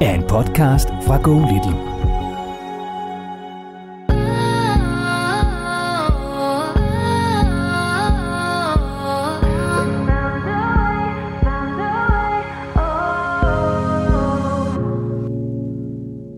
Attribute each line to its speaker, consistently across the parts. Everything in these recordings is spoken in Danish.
Speaker 1: er en podcast fra Go Little.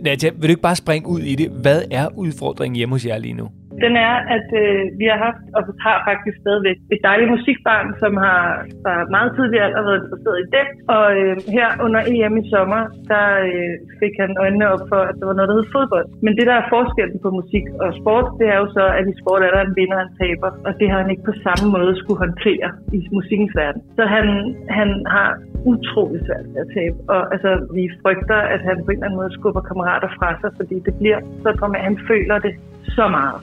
Speaker 2: Nadia, vil du ikke bare springe ud i det? Hvad er udfordringen hjemme hos jer lige nu?
Speaker 3: Den er, at øh, vi har haft, og har faktisk stadigvæk, et dejligt musikbarn, som har fra meget tidlig alder været interesseret i det. Og øh, her under EM i sommer, der øh, fik han øjnene op for, at der var noget, der hed fodbold. Men det, der er forskellen på musik og sport, det er jo så, at i sport er der en vinder og en taber. Og det har han ikke på samme måde skulle håndtere i musikkens verden. Så han, han har utrolig svært ved at tabe. Og altså, vi frygter, at han på en eller anden måde skubber kammerater fra sig, fordi det bliver så dramatisk. Han føler det så meget.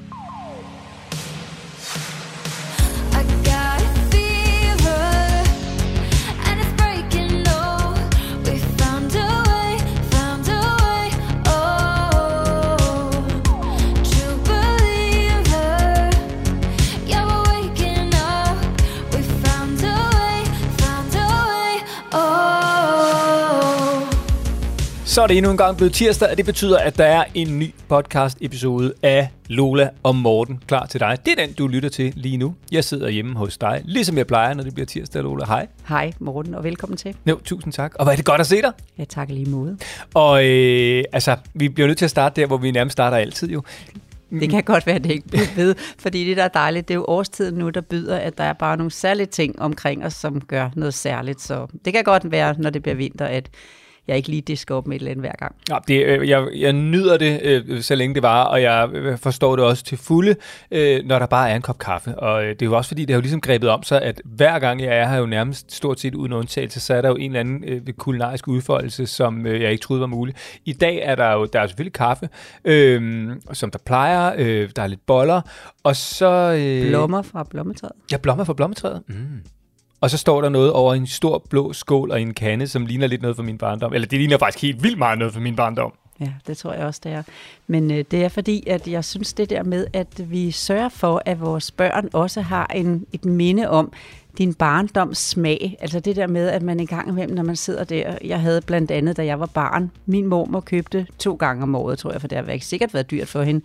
Speaker 2: Så er det endnu en gang blevet tirsdag, og det betyder, at der er en ny podcast episode af Lola og Morten klar til dig. Det er den, du lytter til lige nu. Jeg sidder hjemme hos dig, ligesom jeg plejer, når det bliver tirsdag, Lola. Hej.
Speaker 4: Hej Morten, og velkommen til.
Speaker 2: Jo, tusind tak. Og hvor er det godt at se dig.
Speaker 4: Ja, tak lige måde.
Speaker 2: Og øh, altså, vi bliver nødt til at starte der, hvor vi nærmest starter altid jo.
Speaker 4: Det kan godt være, at det ikke bliver ved, fordi det, der er dejligt, det er jo årstiden nu, der byder, at der er bare nogle særlige ting omkring os, som gør noget særligt. Så det kan godt være, når det bliver vinter, at jeg ikke lige disker op med et eller andet hver gang.
Speaker 2: Ja, det, øh, jeg, jeg nyder det, øh, så længe det var, og jeg øh, forstår det også til fulde, når der bare er en kop kaffe. Og det er jo også fordi, det har jo ligesom grebet om sig, at hver gang jeg er her jo nærmest stort set uden undtagelse, så er der jo en eller anden kulinarisk udfoldelse, som jeg ikke troede var mulig. I dag er der jo der er selvfølgelig kaffe, øh, som der plejer, øh, der er lidt boller, og så...
Speaker 4: Øh, blommer fra blommetræet.
Speaker 2: Ja, blommer fra blommetræet. Mm. Og så står der noget over en stor blå skål og en kande, som ligner lidt noget fra min barndom. Eller det ligner faktisk helt vildt meget noget fra min barndom.
Speaker 4: Ja, det tror jeg også, det er. Men øh, det er fordi, at jeg synes det der med, at vi sørger for, at vores børn også har en, et minde om din barndoms smag. Altså det der med, at man en gang imellem, når man sidder der, jeg havde blandt andet, da jeg var barn, min mormor købte to gange om året, tror jeg, for det har ikke sikkert været dyrt for hende,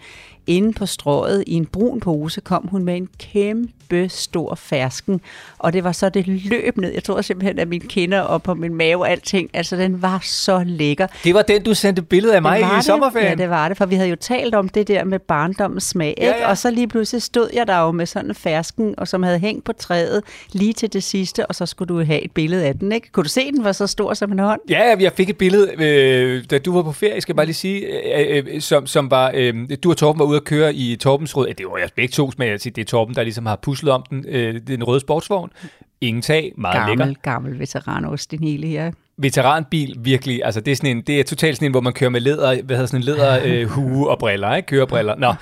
Speaker 4: inde på strået i en brun pose kom hun med en kæmpe stor fersken, og det var så det løb ned. Jeg tror simpelthen, at mine kinder og på min mave og alting, altså den var så lækker.
Speaker 2: Det var den, du sendte billede af mig i det. sommerferien?
Speaker 4: Ja, det var det, for vi havde jo talt om det der med barndommens smag, ikke? Ja, ja. og så lige pludselig stod jeg der jo med sådan en fersken, og som havde hængt på træet lige til det sidste, og så skulle du have et billede af den, ikke? Kunne du se, den var så stor som en hånd?
Speaker 2: Ja, jeg fik et billede, øh, da du var på ferie, skal jeg bare lige sige, øh, øh, som, som var, øh, du og Torben var ude at køre i Torbens rød. Det var jeg begge to, men jeg siger, det er Torben, der ligesom har puslet om den, øh, den røde sportsvogn. Ingen tag, meget
Speaker 4: gammel,
Speaker 2: lækker.
Speaker 4: Gammel, gammel veteranost, din hele her.
Speaker 2: Veteranbil, virkelig. Altså, det er, sådan en, det er totalt sådan en, hvor man kører med læder, hvad hedder sådan en læder øh, hue og briller, ikke? Kørebriller. Nå.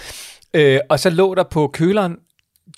Speaker 2: Øh, og så lå der på køleren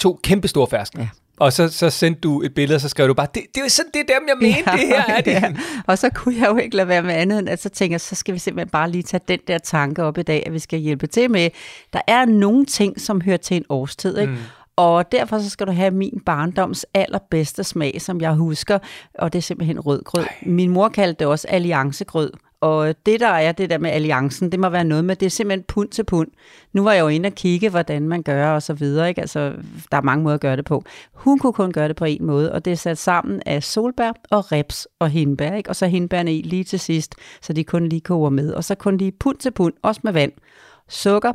Speaker 2: to kæmpe store fersken. Ja. Og så, så sendte du et billede, og så skrev du bare, det, det er sådan, det er dem, jeg mente, ja, det her er det. Ja.
Speaker 4: Og så kunne jeg jo ikke lade være med andet, end at så tænker så skal vi simpelthen bare lige tage den der tanke op i dag, at vi skal hjælpe til med. Der er nogle ting, som hører til en årstid, ikke? Mm. Og derfor så skal du have min barndoms allerbedste smag, som jeg husker, og det er simpelthen rødgrød. Ej. Min mor kaldte det også alliancegrød. Og det der er det der med alliancen, det må være noget med, det er simpelthen pund til pund. Nu var jeg jo inde og kigge, hvordan man gør og så videre. Ikke? Altså, der er mange måder at gøre det på. Hun kunne kun gøre det på en måde, og det er sat sammen af solbær og reps og hindbær. Ikke? Og så hindbærne i lige til sidst, så de kun lige koger med. Og så kun lige pund til pund, også med vand. Sukker,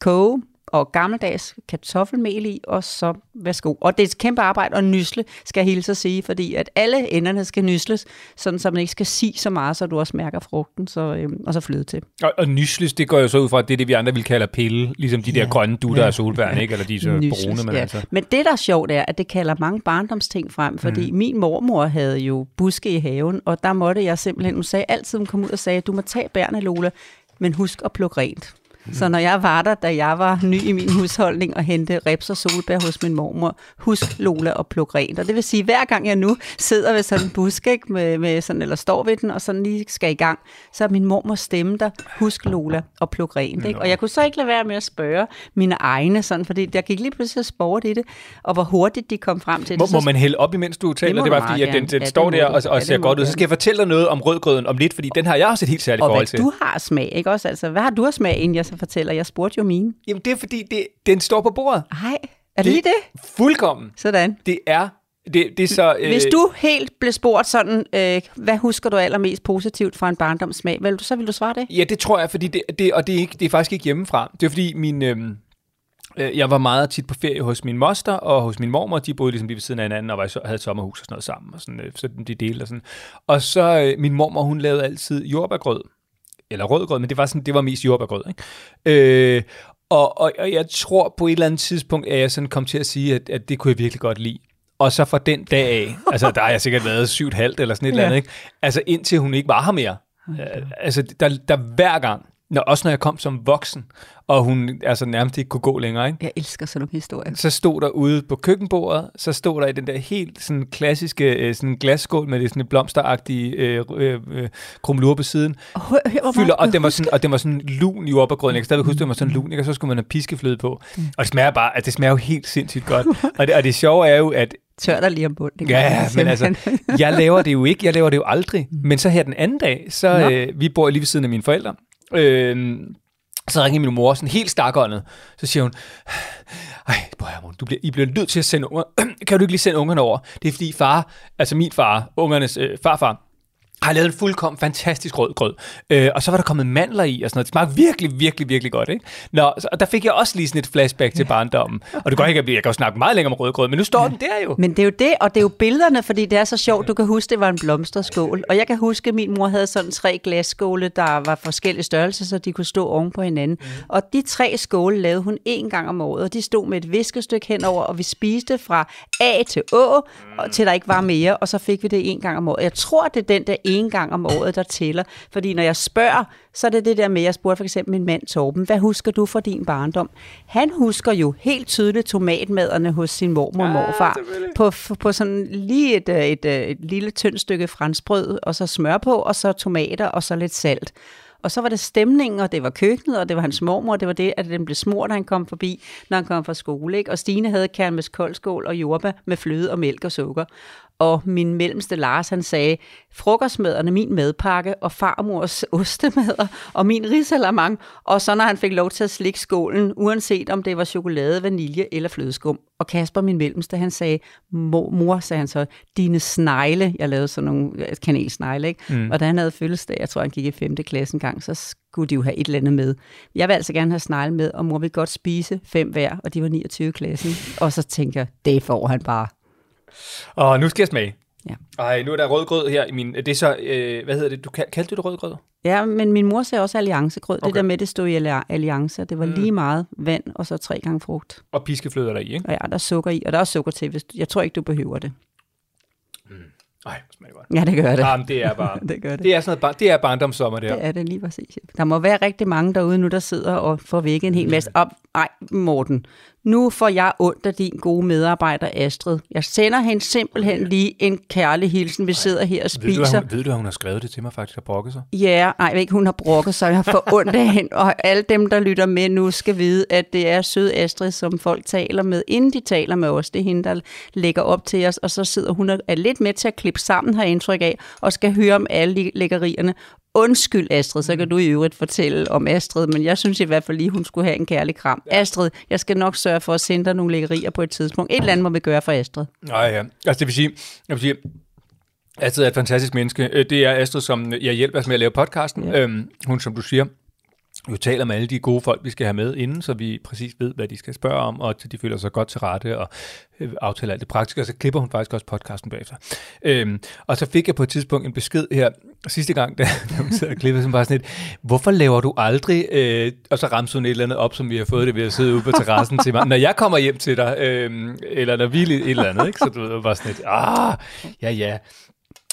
Speaker 4: koge, og gammeldags kartoffelmel i, og så værsgo. Og det er et kæmpe arbejde at nysle, skal jeg hilse at sige, fordi at alle enderne skal nysles, sådan så man ikke skal sige så meget, så du også mærker frugten, så, øhm, og så fløde til.
Speaker 2: Og, og nysles, det går jo så ud fra, at det er det, vi andre vil kalde pille, ligesom de ja. der grønne dutter ja. af solbær, ikke? Eller de så nysles, brune, men
Speaker 4: ja.
Speaker 2: altså.
Speaker 4: Men det, der er sjovt, er, at det kalder mange barndomsting frem, fordi mm. min mormor havde jo buske i haven, og der måtte jeg simpelthen, hun sagde altid, hun kom ud og sagde, du må tage bærne, Lola, men husk at plukke rent. Så når jeg var der, da jeg var ny i min husholdning og hente reps og solbær hos min mormor, husk Lola og pluk rent. Og det vil sige, hver gang jeg nu sidder ved sådan en busk, ikke, med, med sådan, eller står ved den, og sådan lige skal i gang, så er min mormor stemme der, husk Lola og pluk rent. Ikke? Og jeg kunne så ikke lade være med at spørge mine egne, sådan, fordi jeg gik lige pludselig sport i det, og hvor hurtigt de kom frem til
Speaker 2: må,
Speaker 4: det.
Speaker 2: Må man hælde op, imens du taler? Det, det var fordi, at den, den ja, står der og, og ser godt ud. Så skal jeg fortælle dig noget om rødgrøden om lidt, fordi den har jeg også et helt særligt
Speaker 4: og
Speaker 2: forhold til.
Speaker 4: Og du har smag, ikke også? Altså, hvad har du af smag, inden jeg så fortæller? Jeg spurgte jo mine.
Speaker 2: Jamen, det er fordi, det, den står på bordet.
Speaker 4: Nej, er det, det lige det?
Speaker 2: Fuldkommen.
Speaker 4: Sådan.
Speaker 2: Det er det, det er så,
Speaker 4: øh... Hvis du helt blev spurgt sådan, øh, hvad husker du allermest positivt fra en barndomssmag, vel, så vil du svare det?
Speaker 2: Ja, det tror jeg, fordi det, det, og det er, ikke, det er faktisk ikke hjemmefra. Det er fordi min... Øh, jeg var meget tit på ferie hos min moster og hos min mormor. De boede ligesom lige ved siden af hinanden og var, havde et sommerhus og sådan noget sammen. Og sådan, øh, så de delte og sådan. Og så øh, min mormor, hun lavede altid jordbærgrød eller rødgrød, men det var, sådan, det var mest jordbærgrød. Ikke? Øh, og, og, og jeg tror på et eller andet tidspunkt, at jeg sådan kom til at sige, at, at det kunne jeg virkelig godt lide. Og så fra den dag af, altså der har jeg sikkert været syv halvt eller sådan et ja. eller andet, ikke? altså indtil hun ikke var her mere. Okay. Øh, altså der, der hver gang, når, også når jeg kom som voksen, og hun altså nærmest ikke kunne gå længere. Ikke?
Speaker 4: Jeg elsker sådan nogle historier.
Speaker 2: Så stod der ude på køkkenbordet, så stod der i den der helt sådan klassiske øh, sådan glasskål med det sådan blomsteragtige øh, øh, øh, krumlure på siden.
Speaker 4: Oh, hør, hør,
Speaker 2: fylder, og, den var sådan, og den var sådan lun i jordbærgrøden. Jeg kan stadigvæk huske, den var sådan lun, ikke? og så skulle man have piskefløde på. Mm. Og det smager bare, at det smager jo helt sindssygt godt. og, det, og det sjove er jo, at
Speaker 4: tør dig lige om bunden.
Speaker 2: Ja, men altså, jeg laver det jo ikke, jeg laver det jo aldrig. Mm. Men så her den anden dag, så øh, vi bor lige ved siden af mine forældre, øh, så ringer min mor sådan helt stakåndet. Så siger hun, ej, Hermon, du bliver, I bliver nødt til at sende unger. kan du ikke lige sende ungerne over? Det er fordi far, altså min far, ungernes øh, farfar, har lavet en fuldkommen fantastisk rød grød. Øh, og så var der kommet mandler i og sådan noget. Det smagte virkelig, virkelig, virkelig godt. Ikke? Nå, så, og der fik jeg også lige sådan et flashback til barndommen. Og det går ikke at jeg kan jo snakke meget længere om rød grød, men nu står ja. den der jo.
Speaker 4: Men det er jo det, og det er jo billederne, fordi det er så sjovt. Du kan huske, det var en blomsterskål. Og jeg kan huske, at min mor havde sådan tre glasskåle, der var forskellige størrelser, så de kunne stå oven på hinanden. Mm. Og de tre skåle lavede hun en gang om året, og de stod med et viskestykke henover, og vi spiste fra A til Å, mm. til der ikke var mere, og så fik vi det en gang om året. Jeg tror, det er den der en gang om året, der tæller. Fordi når jeg spørger, så er det det der med, jeg spurgte for eksempel min mand Torben, hvad husker du fra din barndom? Han husker jo helt tydeligt tomatmaderne hos sin mormor og morfar. På, på sådan lige et, et, et, et lille tyndt stykke franskbrød, og så smør på, og så tomater, og så lidt salt. Og så var det stemningen, og det var køkkenet, og det var hans mormor, og det var det, at den blev smurt, når han kom forbi, når han kom fra skole. Ikke? Og Stine havde kermes koldskål og jordbær med fløde og mælk og sukker og min mellemste Lars, han sagde, frokostmaderne, min madpakke, og farmors ostemader, og min risalamang, og så når han fik lov til at slikke skålen, uanset om det var chokolade, vanilje eller flødeskum. Og Kasper, min mellemste, han sagde, mor, mor sagde han så, dine snegle, jeg lavede sådan nogle kanelsnegle, ikke? Mm. Og da han havde fødselsdag, jeg tror, han gik i 5. klasse en gang, så skulle de jo have et eller andet med. Jeg vil altså gerne have snegle med, og mor vil godt spise fem hver, og de var 29 klassen. Og så tænker jeg, det får han bare.
Speaker 2: Og nu skal jeg smage.
Speaker 4: Ja.
Speaker 2: Ej, nu er der rødgrød her i min... Det er så... Øh, hvad hedder det? Du kaldte det rødgrød?
Speaker 4: Ja, men min mor sagde også alliancegrød. Okay. Det der med, det stod i alliance. Det var mm. lige meget vand, og så tre gange frugt.
Speaker 2: Og piskefløder der i, ikke?
Speaker 4: Og ja, der er sukker i. Og der er også sukker til. Hvis jeg tror ikke, du behøver det.
Speaker 2: Mm. Ej, det smager godt.
Speaker 4: Ja, det gør det.
Speaker 2: Jamen, det er bare...
Speaker 4: det gør det.
Speaker 2: Det er sådan noget, det er barndomssommer, det
Speaker 4: her. Det er det lige præcis. Der må være rigtig mange derude nu, der sidder og får væk en hel masse. Op. Ej, Morten, nu får jeg ondt af din gode medarbejder Astrid. Jeg sender hende simpelthen lige en kærlig hilsen. Vi sidder her og spiser. Ved
Speaker 2: du, hun, ved du, at hun har skrevet det til mig faktisk og brokket sig?
Speaker 4: Ja, nej, ikke hun har brokket sig. Jeg får ondt af hende. Og alle dem, der lytter med nu, skal vide, at det er sød Astrid, som folk taler med, inden de taler med os. Det er hende, der lægger op til os. Og så sidder hun og er lidt med til at klippe sammen, har indtryk af, og skal høre om alle lækkerierne. Undskyld, Astrid, så kan du i øvrigt fortælle om Astrid, men jeg synes i hvert fald lige, hun skulle have en kærlig kram. Ja. Astrid, jeg skal nok sørge for at sende dig nogle lækkerier på et tidspunkt. Et eller andet må vi gøre for Astrid.
Speaker 2: Nej, ja. Altså det vil sige, jeg vil sige Astrid er et fantastisk menneske. Øh, det er Astrid, som jeg hjælper med at lave podcasten. Ja. Øhm, hun, som du siger, jo taler med alle de gode folk, vi skal have med inden, så vi præcis ved, hvad de skal spørge om, og de føler sig godt til rette og øh, aftaler alt det praktiske, og så klipper hun faktisk også podcasten bagefter. Øhm, og så fik jeg på et tidspunkt en besked her, sidste gang, da, da hun sad og klippede, som var sådan et, hvorfor laver du aldrig, øh, og så ramte hun et eller andet op, som vi har fået det ved at sidde ude på terrassen til mig, når jeg kommer hjem til dig, øh, eller når vi et eller andet, ikke? så du var sådan et, ah, ja ja,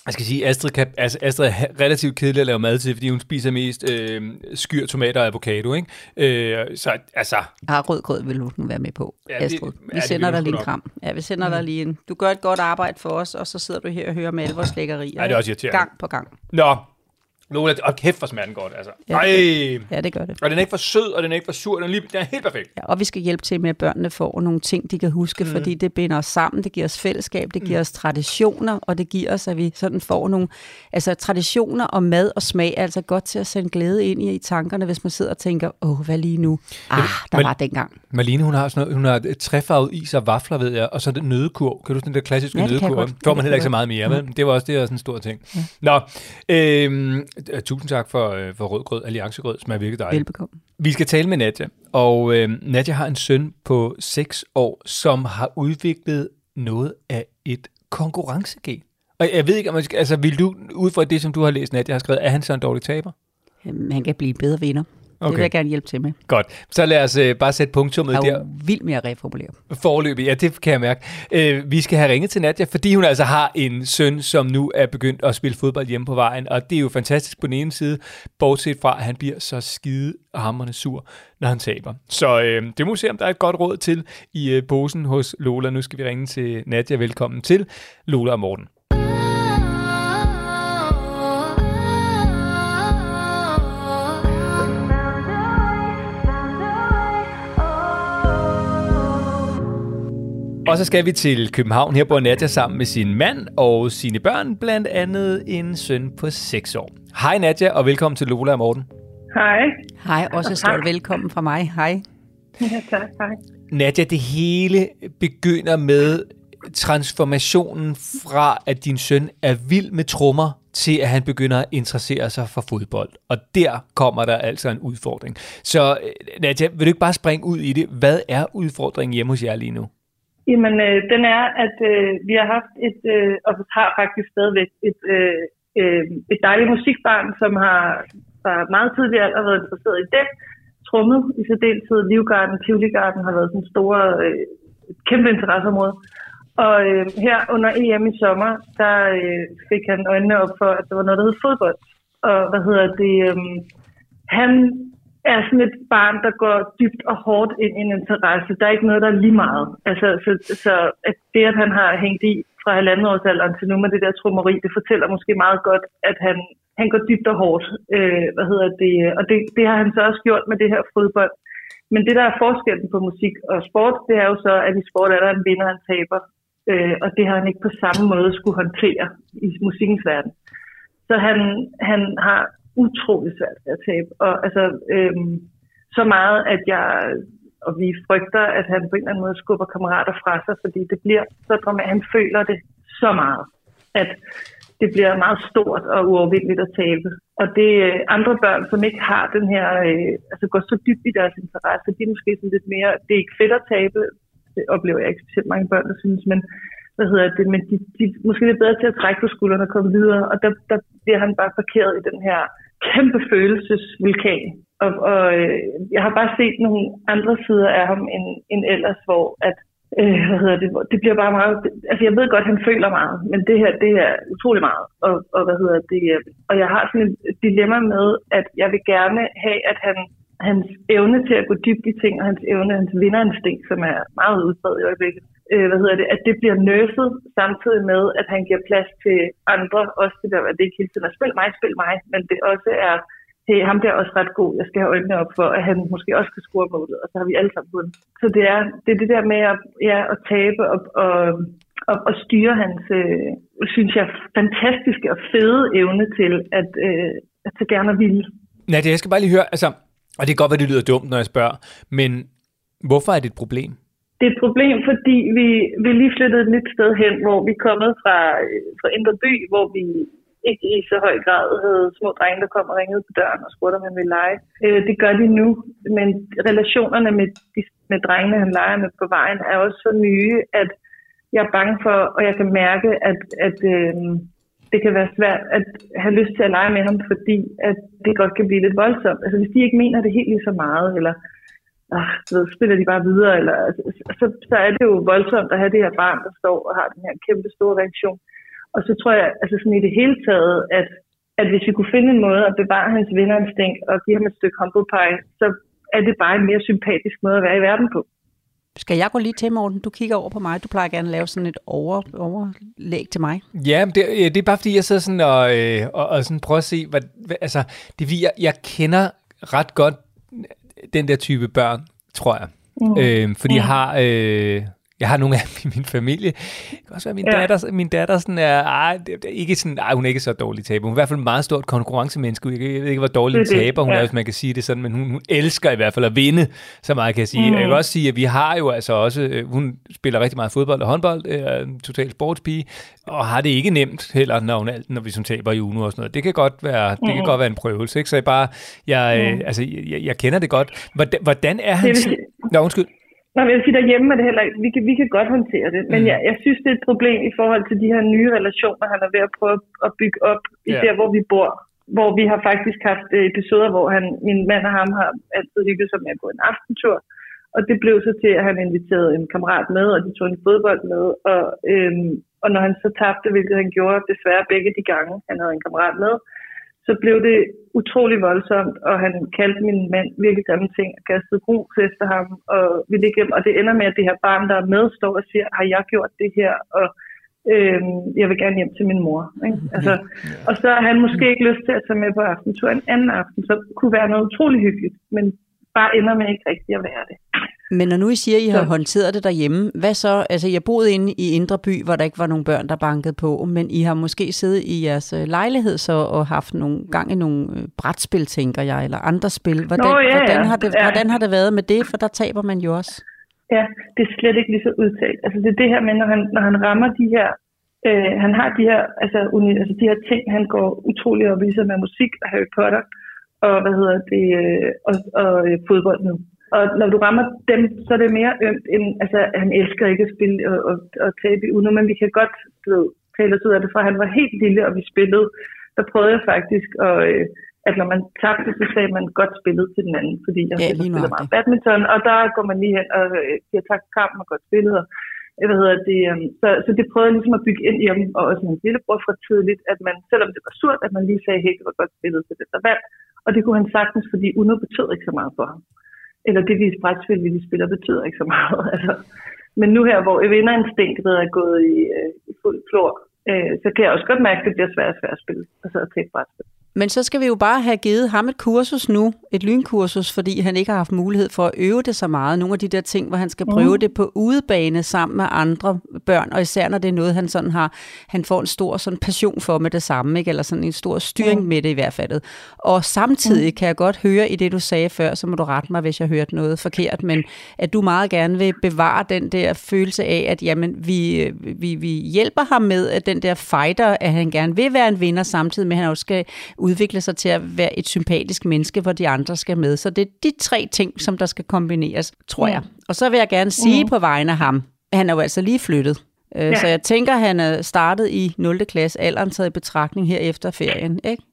Speaker 2: jeg skal sige, Astrid, kan, altså Astrid er relativt kedelig at lave mad til, fordi hun spiser mest øh, skyr, tomater og avocado, ikke? Øh, så altså...
Speaker 4: Ah, rød grød vil du være med på, ja, Astrid. Vi ja, sender dig lige en kram. Ja, vi sender mm. dig lige en... Du gør et godt arbejde for os, og så sidder du her og hører med alle vores lækkerier.
Speaker 2: Ja, det er også irriterende.
Speaker 4: Gang på gang.
Speaker 2: Nå, Lola, og kæft for smager den godt, altså.
Speaker 4: Ja, Ej. ja, det gør det.
Speaker 2: Og den er ikke for sød, og den er ikke for sur, den er, lige, den er helt perfekt.
Speaker 4: Ja, og vi skal hjælpe til med, at børnene får nogle ting, de kan huske, mm. fordi det binder os sammen, det giver os fællesskab, det giver mm. os traditioner, og det giver os, at vi sådan får nogle... Altså traditioner og mad og smag er altså godt til at sende glæde ind i, i tankerne, hvis man sidder og tænker, åh, hvad lige nu? Ah, der Mal- var dengang.
Speaker 2: Malene, hun har, sådan noget, hun har træfarvet is og vafler, ved jeg, og så den nødekur. Kan du den der klassiske ja, nødekur? Får man heller ikke så meget mere, mm. men det var også det er sådan en stor ting. Ja. Nå, øhm, tusind tak for, øh, for rødgrød, alliancegrød, som er virkelig dejligt.
Speaker 4: Velbekomme.
Speaker 2: Vi skal tale med Nadja, og øh, Nadja har en søn på 6 år, som har udviklet noget af et konkurrencegen. Og jeg ved ikke, om man skal, altså vil du, ud fra det, som du har læst, Nadja har skrevet, er han så en dårlig taber?
Speaker 4: Han kan blive bedre vinder. Okay. Det vil jeg gerne hjælpe til med.
Speaker 2: Godt. Så lad os øh, bare sætte punktummet der.
Speaker 4: Jeg er vildt med at reformulere.
Speaker 2: Forløbig, ja, det kan jeg mærke. Øh, vi skal have ringet til Nadia, fordi hun altså har en søn, som nu er begyndt at spille fodbold hjemme på vejen, og det er jo fantastisk på den ene side, bortset fra, at han bliver så skide hammerne sur, når han taber. Så øh, det må vi se, om der er et godt råd til i øh, posen hos Lola. Nu skal vi ringe til Nadia. Velkommen til Lola og Morten. Og så skal vi til København. Her bor Nadja sammen med sin mand og sine børn, blandt andet en søn på 6 år. Hej Nadja, og velkommen til Lola og Morten.
Speaker 3: Hej.
Speaker 4: Hej, også stort velkommen fra mig. Hej.
Speaker 3: Ja, tak. Hej.
Speaker 2: Nadja, det hele begynder med transformationen fra, at din søn er vild med trommer, til at han begynder at interessere sig for fodbold. Og der kommer der altså en udfordring. Så Nadja, vil du ikke bare springe ud i det? Hvad er udfordringen hjemme hos jer lige nu?
Speaker 3: Jamen, øh, den er, at øh, vi har haft et, øh, og har faktisk stadigvæk et, øh, øh, et dejligt musikbarn, som har fra meget tidlig alder været interesseret i det. Trummet i særdeleshed, Livgarden, Tivoli-garden har været sådan store, stor, øh, kæmpe interesseområde. Og øh, her under EM i sommer, der øh, fik han øjnene op for, at der var noget, der hed fodbold. Og hvad hedder det? Øh, han er sådan et barn, der går dybt og hårdt ind i en interesse. Der er ikke noget, der er lige meget. Altså, så, så at det, at han har hængt i fra halvandet års alderen til nu med det der trummeri, det fortæller måske meget godt, at han, han går dybt og hårdt. Øh, hvad hedder det? Og det, det har han så også gjort med det her fodbold. Men det, der er forskellen på musik og sport, det er jo så, at i sport er der en vinder og en taber. Øh, og det har han ikke på samme måde skulle håndtere i musikkens verden. Så han, han har utrolig svært ved at tabe. Og altså, øhm, så meget, at jeg og vi frygter, at han på en eller anden måde skubber kammerater fra sig, fordi det bliver så dramatisk. Han føler det så meget, at det bliver meget stort og uovervindeligt at tabe. Og det er andre børn, som ikke har den her, øh, altså går så dybt i deres interesse, de er måske sådan lidt mere, det er ikke fedt at tabe, det oplever jeg ikke specielt mange børn, der synes, men hvad hedder det, men de, de måske lidt bedre til at trække på skuldrene og komme videre, og der, der bliver han bare parkeret i den her kæmpe følelsesvulkan. Og, og øh, jeg har bare set nogle andre sider af ham end, end ellers, hvor at, øh, hvad hedder det, det bliver bare meget, altså jeg ved godt, at han føler meget, men det her, det er utrolig meget. Og, og hvad hedder det, øh, og jeg har sådan et dilemma med, at jeg vil gerne have, at han hans evne til at gå dybt i ting, og hans evne, hans vinderinstinkt, som er meget udbredt i øjeblikket, øh, hvad hedder det, at det bliver nøset samtidig med, at han giver plads til andre, også det der, at det ikke hele tiden er spil mig, spil mig, men det også er, hey, ham der er også ret god, jeg skal have øjnene op for, at han måske også kan score målet, og så har vi alle sammen vundet. Så det er det, er det der med at, ja, at tabe og, og, og, og styre hans, øh, synes jeg, fantastiske og fede evne til at, øh, at så gerne ville.
Speaker 2: Nej, det jeg skal bare lige høre, altså, og det kan godt være, det lyder dumt, når jeg spørger, men hvorfor er det et problem?
Speaker 3: Det er et problem, fordi vi, vi lige flyttede et nyt sted hen, hvor vi er kommet fra, øh, fra Indre By, hvor vi ikke i så høj grad havde små drenge, der kom og ringede på døren og spurgte, om han ville lege. Øh, det gør de nu, men relationerne med, de, med drengene, han leger med på vejen, er også så nye, at jeg er bange for, og jeg kan mærke, at, at øh, det kan være svært at have lyst til at lege med ham, fordi at det godt kan blive lidt voldsomt. Altså hvis de ikke mener det helt lige så meget, eller ah, så spiller de bare videre, eller, altså, så, så er det jo voldsomt at have det her barn, der står og har den her kæmpe store reaktion. Og så tror jeg, altså sådan i det hele taget, at, at hvis vi kunne finde en måde at bevare hans vinderinstinkt og give ham et stykke humble pie, så er det bare en mere sympatisk måde at være i verden på.
Speaker 4: Skal jeg gå lige til, Morten? Du kigger over på mig. Du plejer gerne at lave sådan et over, overlæg til mig.
Speaker 2: Ja, det, det er bare fordi, jeg sidder sådan og, øh, og, og sådan prøver at se, hvad, hvad, altså, det er jeg, jeg kender ret godt den der type børn, tror jeg. Mm. Øh, fordi mm. jeg har... Øh, jeg har nogle af dem i min familie. Det kan også være, min, ja. datter, min datter sådan er, ej, det er ikke sådan, ej, hun er ikke så dårlig taber. Hun er i hvert fald et meget stort konkurrencemenneske. Jeg, ved ikke, hvor dårlig en taber hun ja. er, hvis man kan sige det sådan, men hun, hun elsker i hvert fald at vinde, så meget kan jeg sige. Mm. Jeg kan også sige, at vi har jo altså også, øh, hun spiller rigtig meget fodbold og håndbold, er en total sportspige, og har det ikke nemt heller, når, hun, når vi som taber i Uno og sådan noget. Det kan godt være, det kan mm. godt være en prøvelse, ikke? Så jeg bare, jeg, mm. altså, jeg, jeg, kender det godt. Hvordan, hvordan er han... Nå, undskyld.
Speaker 3: Nå, jeg vil sige, derhjemme er det heller ikke. Vi kan, vi kan godt håndtere det, men mm. jeg, jeg synes, det er et problem i forhold til de her nye relationer, han er ved at prøve at bygge op, i yeah. der, hvor vi bor. Hvor vi har faktisk haft øh, episoder, hvor han, min mand og ham har altid hygget sig med at gå en aftentur. Og det blev så til, at han inviterede en kammerat med, og de tog en fodbold med. Og, øhm, og når han så tabte, hvilket han gjorde desværre begge de gange, han havde en kammerat med, så blev det utrolig voldsomt, og han kaldte min mand virkelig grimme ting og kastede grus efter ham. Og, vi ligger, og det ender med, at det her barn, der er med, står og siger, har jeg gjort det her? Og øhm, jeg vil gerne hjem til min mor. Ikke? Altså, og så har han måske ikke lyst til at tage med på aftentur en anden aften, så kunne være noget utrolig hyggeligt, men bare ender med ikke rigtig at være det.
Speaker 4: Men når nu I siger, at I har så. håndteret det derhjemme, hvad så? Altså, jeg boede inde i Indre By, hvor der ikke var nogen børn, der bankede på, men I har måske siddet i jeres øh, lejlighed så og haft nogle gang i nogle øh, brætspil, tænker jeg, eller andre spil. Hvordan, Nå, ja, hvordan, har det, ja. hvordan har det været med det? For der taber man jo også.
Speaker 3: Ja, det er slet ikke lige så udtalt. Altså, det er det her med, når han, når han rammer de her øh, han har de her, altså, uni, altså de her ting, han går utrolig op i sig med musik og Harry Potter, og hvad hedder det, øh, og, og øh, fodbold nu. Og når du rammer dem, så er det mere ømt end, altså han elsker ikke at spille og, og, og tabe i Uno, men vi kan godt du ved, tale os ud af det, for han var helt lille, og vi spillede. Der prøvede jeg faktisk, og, øh, at når man tabte, så sagde man godt spillet til den anden, fordi jeg ja, spiller meget badminton, og der går man lige hen og øh, siger tak kampen og godt spillet. Og, øh, hvad hedder det, øh, så, så det prøvede jeg ligesom at bygge ind i ham, og også min lillebror fra tidligt, at man, selvom det var surt, at man lige sagde, hey, det var godt spillet til det der valg, og det kunne han sagtens, fordi Uno betød ikke så meget for ham eller det vi brætspil, vi spiller, betyder ikke så meget. Altså. Men nu her, hvor vinderinstinktet er gået i, øh, i fuld flor, øh, så kan jeg også godt mærke, at det bliver svært svært at spille, altså at tage brætspil.
Speaker 4: Men så skal vi jo bare have givet ham et kursus nu, et lynkursus, fordi han ikke har haft mulighed for at øve det så meget. Nogle af de der ting, hvor han skal prøve mm. det på udebane sammen med andre børn, og især når det er noget, han sådan har, han får en stor sådan passion for med det samme, ikke? eller sådan en stor styring mm. med det i hvert fald. Og samtidig mm. kan jeg godt høre i det, du sagde før, så må du rette mig, hvis jeg hørte noget forkert, men at du meget gerne vil bevare den der følelse af, at jamen, vi, vi, vi hjælper ham med at den der fighter, at han gerne vil være en vinder, samtidig med at han også skal udvikle sig til at være et sympatisk menneske, hvor de andre skal med. Så det er de tre ting, som der skal kombineres, tror jeg. Og så vil jeg gerne sige mm. på vegne af ham, han er jo altså lige flyttet. Øh, ja. Så jeg tænker, han er startet i 0. klasse, alderen taget i betragtning her efter ferien, ikke?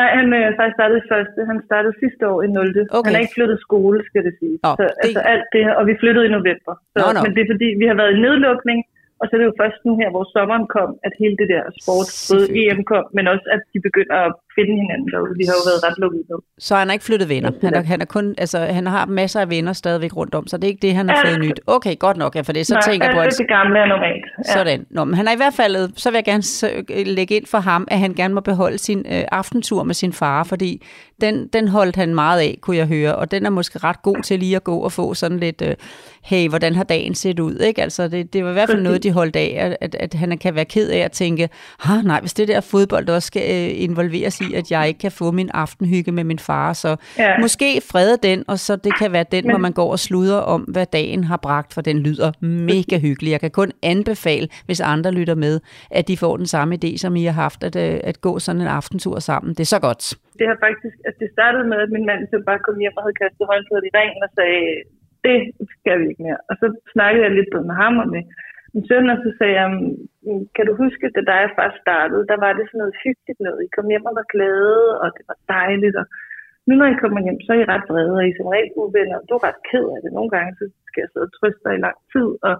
Speaker 3: Nej, han er øh, faktisk startet i første. Han startede sidste år i 0. Okay. Han er ikke flyttet skole, skal det sige. Oh, så, det... Altså alt det her, og vi flyttede i november. Så, no, no. Men det er fordi, vi har været i nedlukning, og så er det jo først nu her, hvor sommeren kom, at hele det der sport, både EM kom, men også at de begynder at finde hinanden derude. Vi har jo været ret lukket nu.
Speaker 4: Så han har ikke flyttet venner? Han, er, han, er kun, altså, han har masser af venner stadigvæk rundt om, så det er ikke det, han har ja. fået nyt. Okay, godt nok, ja, for det så Nej, tænker jeg på...
Speaker 3: Nej, det gamle er normalt.
Speaker 4: Ja. Sådan. Nå, men han er i hvert fald, så vil jeg gerne lægge ind for ham, at han gerne må beholde sin øh, aftentur med sin far, fordi den, den holdt han meget af, kunne jeg høre, og den er måske ret god til lige at gå og få sådan lidt, øh, hey, hvordan har dagen set ud, ikke? Altså, det, det var i hvert fald noget, de holdt af, at, at, at han kan være ked af at tænke, nej, hvis det der fodbold også skal øh, involveres i, at jeg ikke kan få min aftenhygge med min far. Så ja. måske frede den, og så det kan være den, Men... hvor man går og sluder om, hvad dagen har bragt, for den lyder mega hyggelig. Jeg kan kun anbefale, hvis andre lytter med, at de får den samme idé, som I har haft, at, øh, at gå sådan en aftentur sammen. Det er så godt.
Speaker 3: Det har faktisk, at det startede med, at min mand så bare kom hjem og havde kastet håndklædet i ringen og sagde, det skal vi ikke mere. Og så snakkede jeg lidt med ham og med min søn, og så sagde jeg, mm, kan du huske, da dig først startede, der var det sådan noget hyggeligt noget. I kom hjem og var glade, og det var dejligt. Og nu når I kommer hjem, så er I ret vrede, og I er som regel uvenner. Du er ret ked af det. Nogle gange så skal jeg sidde og trøste dig i lang tid, og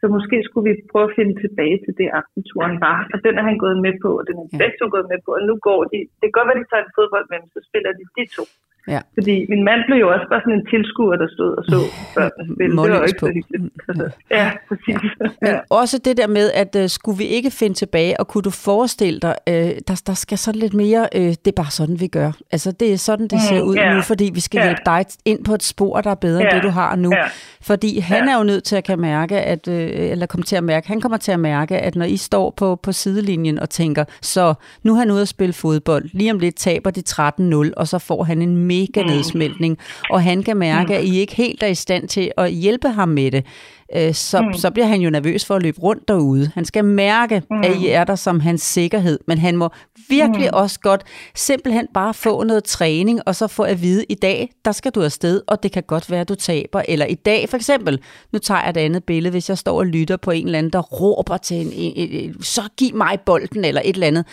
Speaker 3: så måske skulle vi prøve at finde tilbage til det, aftenturen var. Og den er han gået med på, og den er begge to gået med på. Og nu går de, det kan godt være, de tager en fodbold med, så spiller de de to. Ja. Fordi min mand blev jo også bare sådan en tilskuer, der stod og så børnene spille. Det var ikke så hyggeligt. Altså, ja, præcis.
Speaker 4: Men også det der med, at uh, skulle vi ikke finde tilbage, og kunne du forestille dig, uh, der, der skal sådan lidt mere, uh, det er bare sådan, vi gør. Altså, det er sådan, det ser mm, ud yeah. nu, fordi vi skal yeah. hjælpe dig ind på et spor, der er bedre yeah. end det, du har nu. Yeah. Fordi han yeah. er jo nødt til at kan mærke, at, uh, eller komme til at mærke, han kommer til at mærke, at når I står på, på sidelinjen og tænker, så nu er han ude at spille fodbold, lige om lidt taber de 13-0, og så får han en mega nedsmeltning, og han kan mærke, at I ikke helt er i stand til at hjælpe ham med det, øh, så, mm. så bliver han jo nervøs for at løbe rundt derude. Han skal mærke, mm. at I er der som hans sikkerhed, men han må virkelig mm. også godt simpelthen bare få noget træning, og så få at vide, i dag, der skal du afsted, og det kan godt være, at du taber. Eller i dag, for eksempel, nu tager jeg et andet billede, hvis jeg står og lytter på en eller anden, der råber til en, en, en, en så giv mig bolden, eller et eller andet.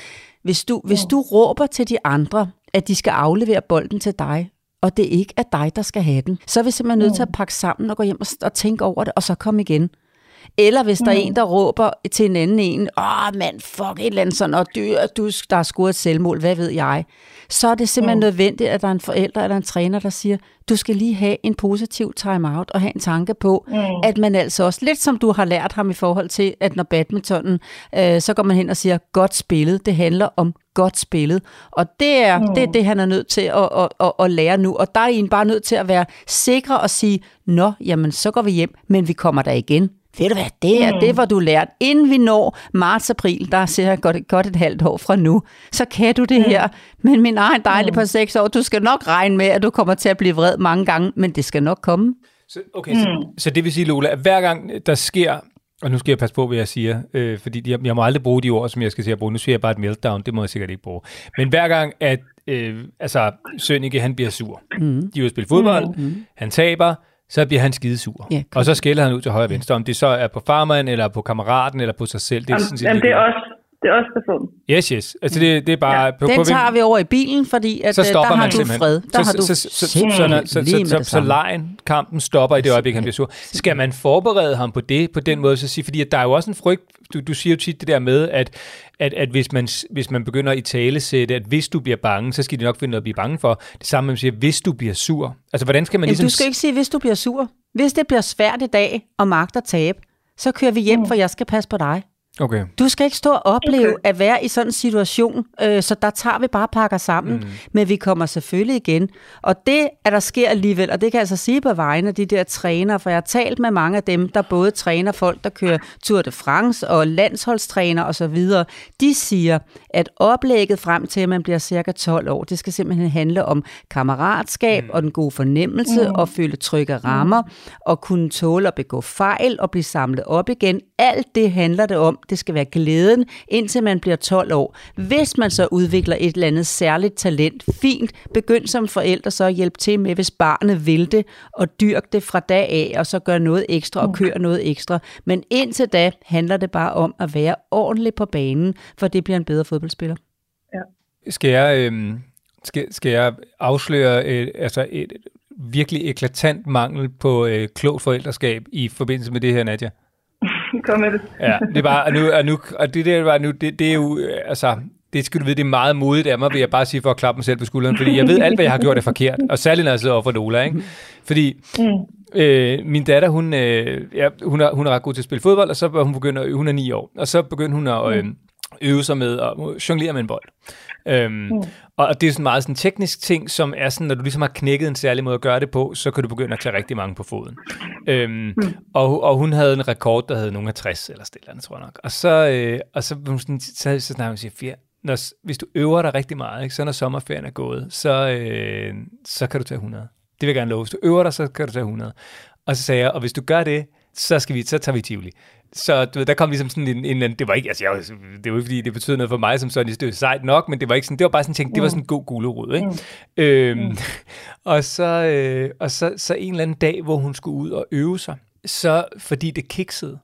Speaker 4: Hvis du, hvis du råber til de andre, at de skal aflevere bolden til dig, og det ikke er dig, der skal have den, så er vi simpelthen nødt til at pakke sammen og gå hjem og, og tænke over det, og så komme igen. Eller hvis der er en, der råber til en anden en, åh mand, fuck, et eller andet sådan, og du, du der har scoret et selvmål, hvad ved jeg, så er det simpelthen mm. nødvendigt, at der er en forælder eller en træner, der siger, du skal lige have en positiv time-out og have en tanke på, mm. at man altså også, lidt som du har lært ham i forhold til, at når badmintonen, øh, så går man hen og siger, godt spillet, det handler om godt spillet. Og det er, mm. det, er det, han er nødt til at, at, at, at lære nu. Og der er en bare nødt til at være sikre og sige, nå, jamen så går vi hjem, men vi kommer der igen. Ved du hvad, det er mm. det, hvor du lært. Inden vi når marts-april, der ser jeg godt, godt et halvt år fra nu, så kan du det mm. her. Men min egen dejlige mm. på seks år, du skal nok regne med, at du kommer til at blive vred mange gange, men det skal nok komme.
Speaker 2: Så, okay, mm. så, så det vil sige, Lola, at hver gang der sker og nu skal jeg passe på, hvad jeg siger, øh, fordi jeg, jeg må aldrig bruge de ord, som jeg skal sige at bruge. Nu siger jeg bare et meltdown, det må jeg sikkert ikke bruge. Men hver gang, at øh, altså, Sønneke, han bliver sur. Mm. De vil spille fodbold, mm. han taber, så bliver han skidesur. Ja, og så skælder han ud til højre og venstre, om det så er på farmeren, eller på kammeraten, eller på sig selv.
Speaker 3: Det er, sådan set jamen, det er også det er også der får
Speaker 2: Yes, yes. Altså det, det er bare... Ja.
Speaker 4: På, Den på, tager vi over i bilen, fordi at, så øh, der har du simpelthen. fred. Der så, har du så, så, så, så, så, så, så, så lejen, kampen stopper i det øjeblik, han bliver sur.
Speaker 2: Skal man forberede ham på det, på den måde, så sige, fordi at der er jo også en frygt, du, du siger jo tit det der med, at, at, at hvis, man, hvis man begynder i tale sætte, at hvis du bliver bange, så skal de nok finde noget at blive bange for. Det samme, man siger, hvis du bliver sur. Altså, hvordan skal man
Speaker 4: Jamen, ligesom... du skal ikke sige, hvis du bliver sur. Hvis det bliver svært i dag og magt at tabe, så kører vi hjem, mm. for jeg skal passe på dig.
Speaker 2: Okay.
Speaker 4: Du skal ikke stå og opleve okay. at være i sådan en situation, øh, så der tager vi bare pakker sammen, mm. men vi kommer selvfølgelig igen. Og det, at der sker alligevel, og det kan jeg altså sige på vegne af de der trænere, for jeg har talt med mange af dem, der både træner folk, der kører Tour de France og landsholdstræner osv., de siger, at oplægget frem til, at man bliver cirka 12 år, det skal simpelthen handle om kammeratskab mm. og den gode fornemmelse, mm. og føle trygge rammer, mm. og kunne tåle at begå fejl og blive samlet op igen. Alt det handler det om, det skal være glæden, indtil man bliver 12 år. Hvis man så udvikler et eller andet særligt talent, fint, begynd som forældre så at hjælpe til med, hvis barnet vil det, og dyrk det fra dag af, og så gør noget ekstra og kør noget ekstra. Men indtil da handler det bare om at være ordentlig på banen, for det bliver en bedre fodboldspiller.
Speaker 2: Ja. Skal jeg, øh, skal, skal jeg afsløre et, altså et virkelig eklatant mangel på øh, klogt forældreskab i forbindelse med det her, Nadia?
Speaker 3: Kom med det.
Speaker 2: ja, det bare, og, nu, og, nu, og det der var nu, det, det er jo, altså, det skal du vide, det er meget modigt af mig, vil jeg bare sige for at klappe mig selv på skulderen, fordi jeg ved alt, hvad jeg har gjort er forkert, og særligt når jeg sidder over for Lola, ikke? Fordi mm. øh, min datter, hun, øh, ja, hun, er, hun er ret god til at spille fodbold, og så hun begynder, hun er ni år, og så begyndte hun at øh, øve sig med at jonglere med en bold. Øhm, mm. Og det er sådan meget sådan en teknisk ting, som er sådan, når du ligesom har knækket en særlig måde at gøre det på, så kan du begynde at tage rigtig mange på foden. Øhm, mm. og, og hun havde en rekord, der hed nogen af 60 eller stille, tror jeg nok. Og så, øh, og så, så, så, så snakker hun siger, når, hvis du øver dig rigtig meget, ikke, så når sommerferien er gået, så, øh, så kan du tage 100. Det vil jeg gerne love. Hvis du øver dig, så kan du tage 100. Og så sagde jeg, og hvis du gør det, så, skal vi, så tager vi Tivoli. Så du ved, der kom ligesom sådan en, en, en det var ikke, altså jeg, det var ikke fordi, det betød noget for mig som sådan, det var sejt nok, men det var ikke sådan, det var bare sådan ting, det var sådan en god gulerod, ikke? Mm. Øhm, mm. og så, øh, og så, så en eller anden dag, hvor hun skulle ud og øve sig, så fordi det kiksede,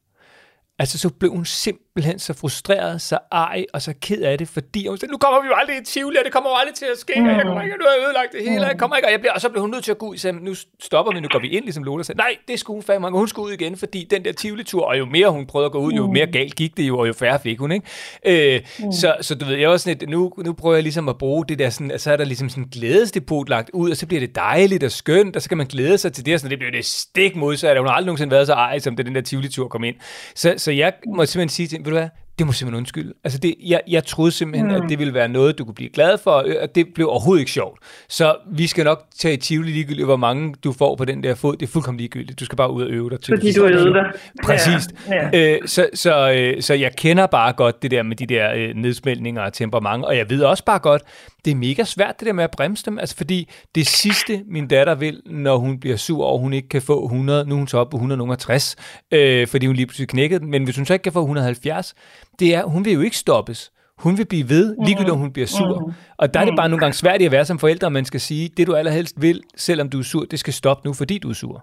Speaker 2: altså så blev hun simpelthen så frustreret, så ej og så ked af det, fordi hun sagde, nu kommer vi jo aldrig i Tivoli, og det kommer jo aldrig til at ske, og jeg kommer ikke, nu har jeg ødelagt det hele, jeg kommer ikke, og, jeg bliver, og så blev hun nødt til at gå ud, sagde, nu stopper vi, nu går vi ind, ligesom Lola sagde, nej, det skulle hun fandme, hun skulle ud igen, fordi den der Tivoli-tur, og jo mere hun prøvede at gå ud, jo mere galt gik det jo, og jo færre fik hun, ikke? Øh, mm. så, så du ved, jeg var sådan et, nu, nu prøver jeg ligesom at bruge det der, sådan, at så er der ligesom sådan en glædesdepot lagt ud, og så bliver det dejligt og skønt, og så kan man glæde sig til det, og sådan, det bliver det stik modsatte, hun har aldrig nogensinde været så ej, som det den der Tivoli-tur kom ind. Så, så jeg må simpelthen sige til ved du hvad, det må simpelthen undskylde. Altså det, jeg, jeg troede simpelthen, mm. at det ville være noget, du kunne blive glad for, og det blev overhovedet ikke sjovt. Så vi skal nok tage Tivoli ligegyldigt, hvor mange du får på den der fod. Det er fuldkommen ligegyldigt. Du skal bare ud og øve dig. Til
Speaker 3: Fordi du har øvet dig.
Speaker 2: Præcis. Ja, ja. Øh, så, så, øh, så jeg kender bare godt det der med de der øh, nedsmeltninger og temperament, og jeg ved også bare godt, det er mega svært det der med at bremse dem, altså fordi det sidste, min datter vil, når hun bliver sur over, hun ikke kan få 100, nu er hun så op på 160, øh, fordi hun lige pludselig knækkede men hvis hun så ikke kan få 170, det er, hun vil jo ikke stoppes. Hun vil blive ved, ligegyldigt om hun bliver sur. Mm. Og der er det bare nogle gange svært at være som forældre, man skal sige, det du allerhelst vil, selvom du er sur, det skal stoppe nu, fordi du er sur.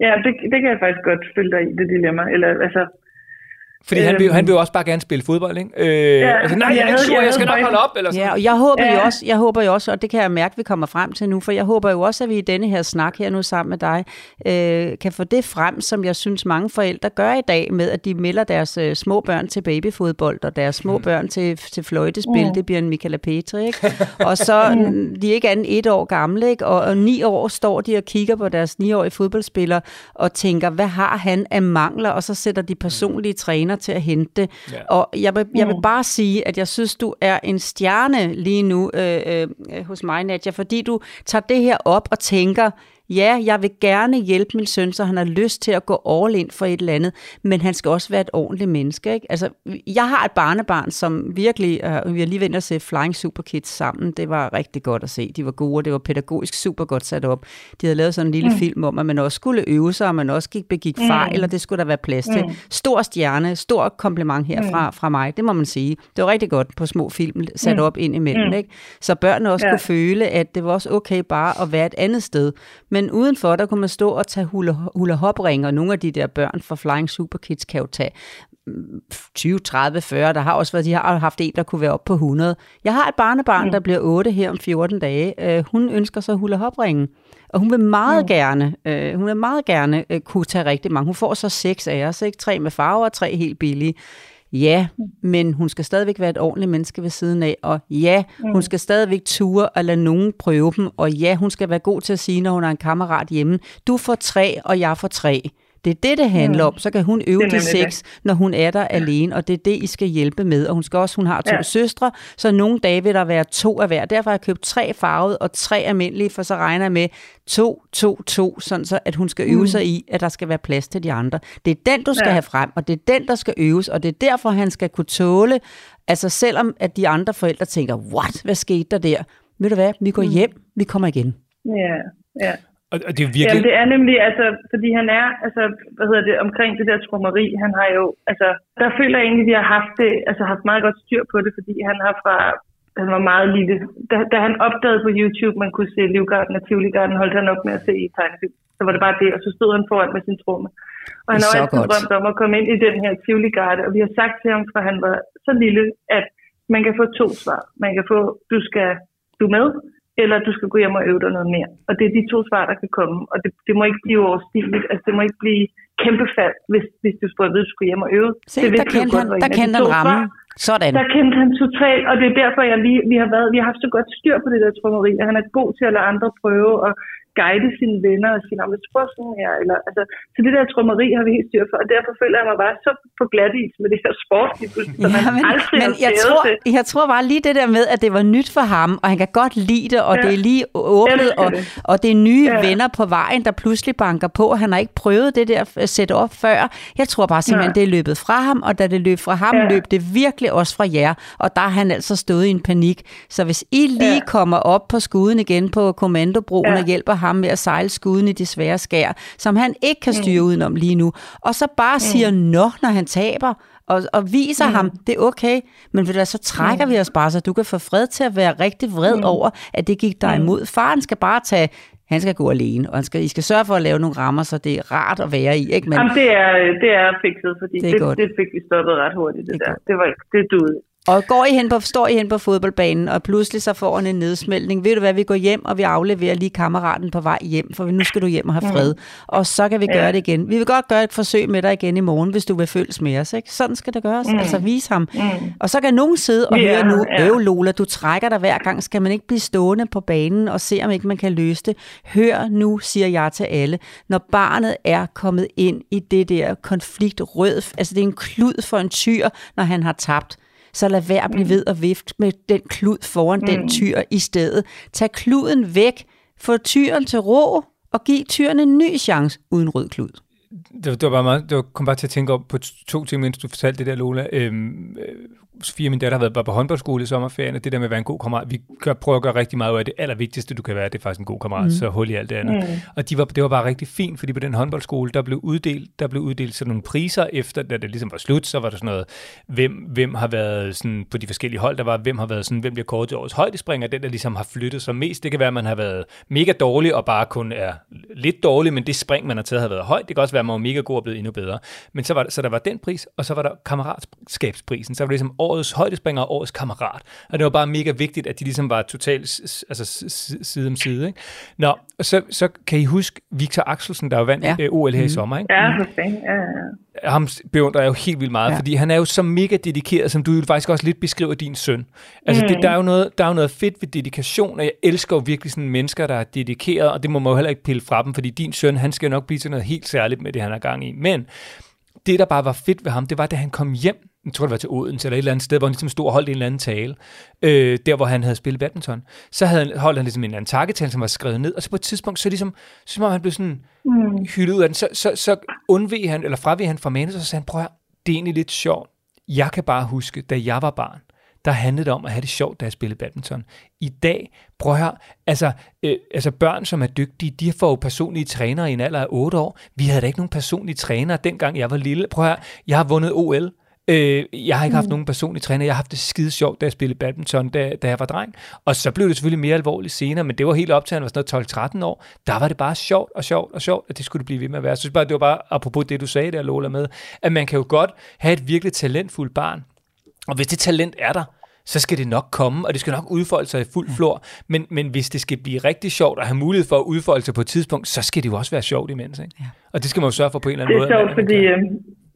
Speaker 3: Ja, det, det kan jeg faktisk godt følge dig i, det dilemma. Eller, altså,
Speaker 2: fordi øhm, han, vil, han vil jo også bare gerne spille fodbold, ikke? Øh, ja, altså, nej, jeg er ikke sur, jeg skal nok holde op. Eller sådan.
Speaker 4: Ja, og jeg håber, ja. jo også, jeg håber jo også, og det kan jeg mærke, vi kommer frem til nu, for jeg håber jo også, at vi i denne her snak her nu sammen med dig, øh, kan få det frem, som jeg synes mange forældre gør i dag, med at de melder deres øh, små børn til babyfodbold, og deres små mm. børn til, til fløjtespil, mm. det bliver en Michaela Petri, ikke? Og så, mm. de er ikke andet et år gamle, ikke? Og, og ni år står de og kigger på deres niårige fodboldspiller, og tænker, hvad har han af mangler, og så sætter de personlige træner til at hente det. Ja. Og jeg vil, jeg vil mm. bare sige, at jeg synes, du er en stjerne lige nu øh, øh, hos mig, Nadja, fordi du tager det her op og tænker, ja, jeg vil gerne hjælpe min søn, så han har lyst til at gå all in for et eller andet, men han skal også være et ordentligt menneske. Ikke? Altså, jeg har et barnebarn, som virkelig, uh, vi har lige vendt at se Flying Super Kids sammen, det var rigtig godt at se. De var gode, og det var pædagogisk super godt sat op. De havde lavet sådan en lille mm. film om, at man også skulle øve sig, og man også gik, begik mm. fejl, og det skulle der være plads til. Mm. Stor stjerne, stor kompliment herfra mm. fra mig, det må man sige. Det var rigtig godt på små film sat mm. op ind imellem. Mm. Ikke? Så børnene også ja. kunne føle, at det var også okay bare at være et andet sted. Men udenfor, der kunne man stå og tage hula, hula hop og nogle af de der børn fra Flying Super Kids kan jo tage 20, 30, 40. Der har også været, de har haft en, der kunne være op på 100. Jeg har et barnebarn, mm. der bliver 8 her om 14 dage. Uh, hun ønsker sig hula hop og hun vil meget mm. gerne, uh, hun vil meget gerne uh, kunne tage rigtig mange. Hun får så seks af os, ikke? Tre med farver og tre helt billige. Ja, men hun skal stadigvæk være et ordentligt menneske ved siden af, og ja, mm. hun skal stadigvæk ture og lade nogen prøve dem, og ja, hun skal være god til at sige, når hun har en kammerat hjemme, du får tre, og jeg får tre. Det er det, det handler mm. om. Så kan hun øve de seks, det. når hun er der ja. alene, og det er det, I skal hjælpe med. Og hun skal også, hun har to ja. søstre, så nogle dage vil der være to af hver. Derfor har jeg købt tre farvede og tre almindelige, for så regner jeg med to, to, to, sådan så at hun skal øve mm. sig i, at der skal være plads til de andre. Det er den, du skal ja. have frem, og det er den, der skal øves, og det er derfor, han skal kunne tåle, altså selvom at de andre forældre tænker, what, hvad skete der der? Ved du hvad, vi går mm. hjem, vi kommer igen.
Speaker 3: Ja, ja.
Speaker 2: Og, og det er virkelig...
Speaker 3: Jamen, det er nemlig, altså, fordi han er, altså, hvad hedder det, omkring det der trummeri, han har jo, altså, der føler jeg egentlig, at vi har haft det, altså haft meget godt styr på det, fordi han har fra, han var meget lille. Da, da han opdagede på YouTube, man kunne se Livgarden og Tivoli-garden, holdt han op med at se i tegnefilm. Så var det bare det, og så stod han foran med sin tromme. Og han har altid drømt om at komme ind i den her Tivoli-garde, og vi har sagt til ham, fra han var så lille, at man kan få to svar. Man kan få, du skal du med, eller du skal gå hjem og øve dig noget mere. Og det er de to svar, der kan komme. Og det, det må ikke blive overstigeligt. Altså, det må ikke blive kæmpe fald, hvis, hvis du skulle vide, at du skulle hjem og øve.
Speaker 4: Se, det der kendte han, der kendte han rammen. Sådan.
Speaker 3: Der kendte han totalt, og det er derfor, jeg lige, vi, har været, vi har haft så godt styr på det der trummeri, at han er god til at lade andre prøve, og guide sine venner og sige, hvis du prøver sådan her, eller, altså, så det der trummeri har vi helt styr for, og derfor føler jeg mig bare så på glat is med det her sport, som ja, man men, aldrig men
Speaker 4: jeg tror, jeg tror bare lige det der med, at det var nyt for ham, og han kan godt lide det, og ja. det er lige åbnet, og, det. og det er nye ja. venner på vejen, der pludselig banker på, han har ikke prøvet det der sætte op før. Jeg tror bare simpelthen, ja. det er løbet fra ham, og da det løb fra ham, ja. løb det virkelig også fra jer, og der har han altså stået i en panik. Så hvis I lige ja. kommer op på skuden igen på kommandobroen ja. og hjælper ham med at sejle skuden i det svære skær, som han ikke kan styre mm. udenom lige nu, og så bare mm. siger nå, når han taber, og, og viser mm. ham, det er okay, men ved du, så trækker mm. vi os bare, så du kan få fred til at være rigtig vred mm. over, at det gik dig mm. imod. Faren skal bare tage han skal gå alene, og han skal, I skal sørge for at lave nogle rammer, så det er rart at være i. Ikke?
Speaker 3: Men, Jamen, det er, det er fikset, fordi det, det, det fik vi stoppet ret hurtigt. Det, det der. Det, var, det duede.
Speaker 4: Og går I hen på, står I hen på fodboldbanen, og pludselig så får han en nedsmeltning. Ved du hvad, vi går hjem, og vi afleverer lige kammeraten på vej hjem, for nu skal du hjem og have fred. Mm. Og så kan vi gøre det igen. Vi vil godt gøre et forsøg med dig igen i morgen, hvis du vil følges med os. Ikke? Sådan skal det gøres. Mm. Altså vise ham. Mm. Og så kan nogen sidde og høre nu, øv Lola, du trækker dig hver gang. Skal man ikke blive stående på banen og se, om ikke man kan løse det? Hør nu, siger jeg til alle, når barnet er kommet ind i det der konfliktrød, altså det er en klud for en tyr, når han har tabt så lad være at blive mm. ved at vifte med den klud foran mm. den tyr i stedet. Tag kluden væk, få tyren til ro, og giv tyren en ny chance uden rød klud.
Speaker 2: Det, det var bare meget, det var, kom bare til at tænke op på to ting, mens du fortalte det der, Lola. Øhm, Sofie og min datter har været på håndboldskole i sommerferien, og det der med at være en god kammerat, vi gør, prøver at gøre rigtig meget af det allervigtigste, du kan være, det er faktisk en god kammerat, mm. så hul i alt det andet. Mm. Og de var, det var bare rigtig fint, fordi på den håndboldskole, der blev uddelt, der blev uddelt sådan nogle priser efter, da det ligesom var slut, så var der sådan noget, hvem, hvem har været sådan, på de forskellige hold, der var, hvem har været sådan, hvem bliver kåret til årets højdespringer, den der ligesom har flyttet sig mest. Det kan være, at man har været mega dårlig, og bare kun er lidt dårlig, men det spring, man har taget, har været højt. Det kan også være, at man var mega god og blevet endnu bedre. Men så, var, så der var den pris, og så var der kammeratskabsprisen. Så var det ligesom årets højdespringer og årets kammerat. Og det var bare mega vigtigt, at de ligesom var totalt altså, side om side. Ikke? Nå, så, så kan I huske Victor Axelsen, der var vandt ja. OL her mm. i sommer. Ikke?
Speaker 3: Ja, det ja, ja.
Speaker 2: Ham beundrer jeg jo helt vildt meget, ja. fordi han er jo så mega dedikeret, som du jo faktisk også lidt beskriver din søn. Altså, mm. det, der, er jo noget, der er jo noget fedt ved dedikation, og jeg elsker jo virkelig sådan mennesker, der er dedikeret, og det må man jo heller ikke pille fra dem, fordi din søn, han skal nok blive til noget helt særligt med det, han er gang i. Men det, der bare var fedt ved ham, det var, da han kom hjem jeg tror det var til Odense, eller et eller andet sted, hvor han ligesom stod og holdt en eller anden tale, øh, der hvor han havde spillet badminton. Så havde han, holdt han ligesom en eller anden takketale, som var skrevet ned, og så på et tidspunkt, så ligesom, så som om han blev sådan mm. hyldet ud af den, så, så, så undveg han, eller fraveg han fra manus, og så sagde han, prøv at det er egentlig lidt sjovt. Jeg kan bare huske, da jeg var barn, der handlede det om at have det sjovt, da jeg spillede badminton. I dag, prøv at høre, altså, øh, altså børn, som er dygtige, de får jo personlige trænere i en alder af 8 år. Vi havde da ikke nogen personlige trænere, dengang jeg var lille. Prøv at høre, jeg har vundet OL. Øh, jeg har ikke haft mm. nogen personlig træner. Jeg har haft det skide sjovt, da jeg spillede badminton, da, da jeg var dreng. Og så blev det selvfølgelig mere alvorligt senere, men det var helt op til, at han var sådan noget 12-13 år. Der var det bare sjovt og sjovt og sjovt, at det skulle det blive ved med at være. Jeg synes bare, det var bare, apropos det, du sagde der, Lola, med, at man kan jo godt have et virkelig talentfuldt barn. Og hvis det talent er der, så skal det nok komme, og det skal nok udfolde sig i fuld flor. Men, men hvis det skal blive rigtig sjovt og have mulighed for at udfolde sig på et tidspunkt, så skal det jo også være sjovt imens. Ikke? Ja. Og det skal man jo sørge for på en eller anden måde.
Speaker 3: Det er sjovt, fordi øh,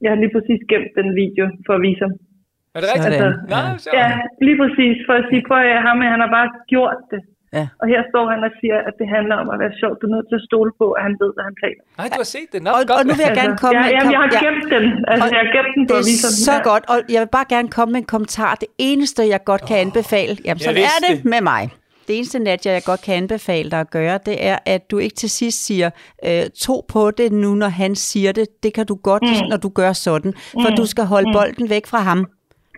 Speaker 3: jeg har lige præcis gemt den video for at vise ham.
Speaker 2: Er det rigtigt? Altså,
Speaker 3: Nej, ja, lige præcis. For at sige, prøv at ham, han har bare gjort det. Ja. Og her står han og siger, at det handler om at være sjov. Du er nødt til at stole på, at han ved, hvad han taler.
Speaker 2: Nej, du har set det. Nå,
Speaker 4: og,
Speaker 2: godt.
Speaker 4: og nu vil jeg gerne komme
Speaker 3: ja, med... Jamen, jeg har gemt ja. den. Altså, og jeg har gemt den for at vise
Speaker 4: den. så godt, og jeg vil bare gerne komme med en kommentar. Det eneste, jeg godt kan anbefale, jamen så er det med mig. Det eneste, Nadja, jeg godt kan anbefale dig at gøre, det er, at du ikke til sidst siger, øh, to på det nu, når han siger det. Det kan du godt, mm. når du gør sådan. For mm. du skal holde mm. bolden væk fra ham.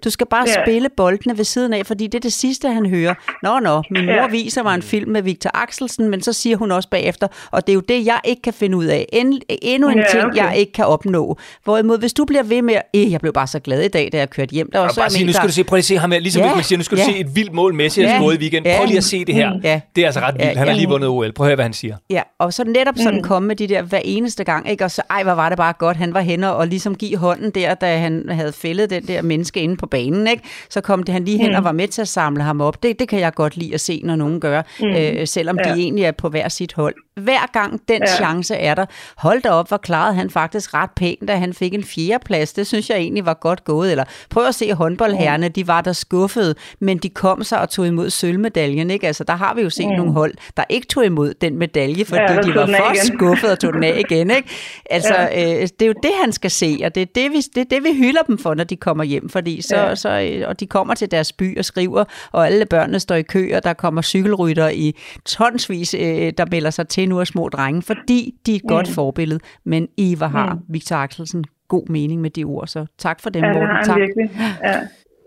Speaker 4: Du skal bare ja. spille boldene ved siden af, fordi det er det sidste, han hører. Nå, nå, min mor ja. viser mig en film med Victor Axelsen, men så siger hun også bagefter, og det er jo det, jeg ikke kan finde ud af. En, endnu en ja, ting, okay. jeg ikke kan opnå. Hvorimod, hvis du bliver ved med, eh, jeg blev bare så glad i dag, da jeg kørte hjem. Der var
Speaker 2: så bare sige, nu skal du se, prøv lige at se ham her, ligesom ja. hvis man siger, nu skal ja. du se et vildt mål Messi ja. har i weekend. Prøv lige at se det her. Ja. Det er altså ret vildt. Han har lige vundet OL. Prøv at høre, hvad han siger.
Speaker 4: Ja, og så netop sådan mm. komme med de der hver eneste gang, ikke? og så, ej, hvor var det bare godt, han var henne og ligesom give hånden der, da han havde fældet den der menneske inde på banen, ikke? så kom det han lige hen mm. og var med til at samle ham op. Det, det kan jeg godt lide at se, når nogen gør, mm. øh, selvom ja. de egentlig er på hver sit hold. Hver gang den ja. chance er der. Hold da op, hvor klarede han faktisk ret pænt, da han fik en fjerde plads. Det synes jeg egentlig var godt gået. Eller prøv at se håndboldherrene, de var der skuffede, men de kom sig og tog imod sølvmedaljen. Ikke? Altså, der har vi jo set mm. nogle hold, der ikke tog imod den medalje, fordi ja, de var for skuffede og tog den af igen. Ikke? Altså, ja. øh, det er jo det, han skal se, og det er det, vi, det er det, vi hylder dem for, når de kommer hjem. Fordi så, så, og de kommer til deres by og skriver, og alle børnene står i kø, og der kommer cykelrytter i tonsvis, øh, der melder sig til nu af små drenge, fordi de er et mm. godt forbillede. Men Eva har, mm. Victor Axelsen, god mening med de ord, så tak for dem,
Speaker 3: ja,
Speaker 4: Morten.
Speaker 3: Tak. Virkelig. Ja.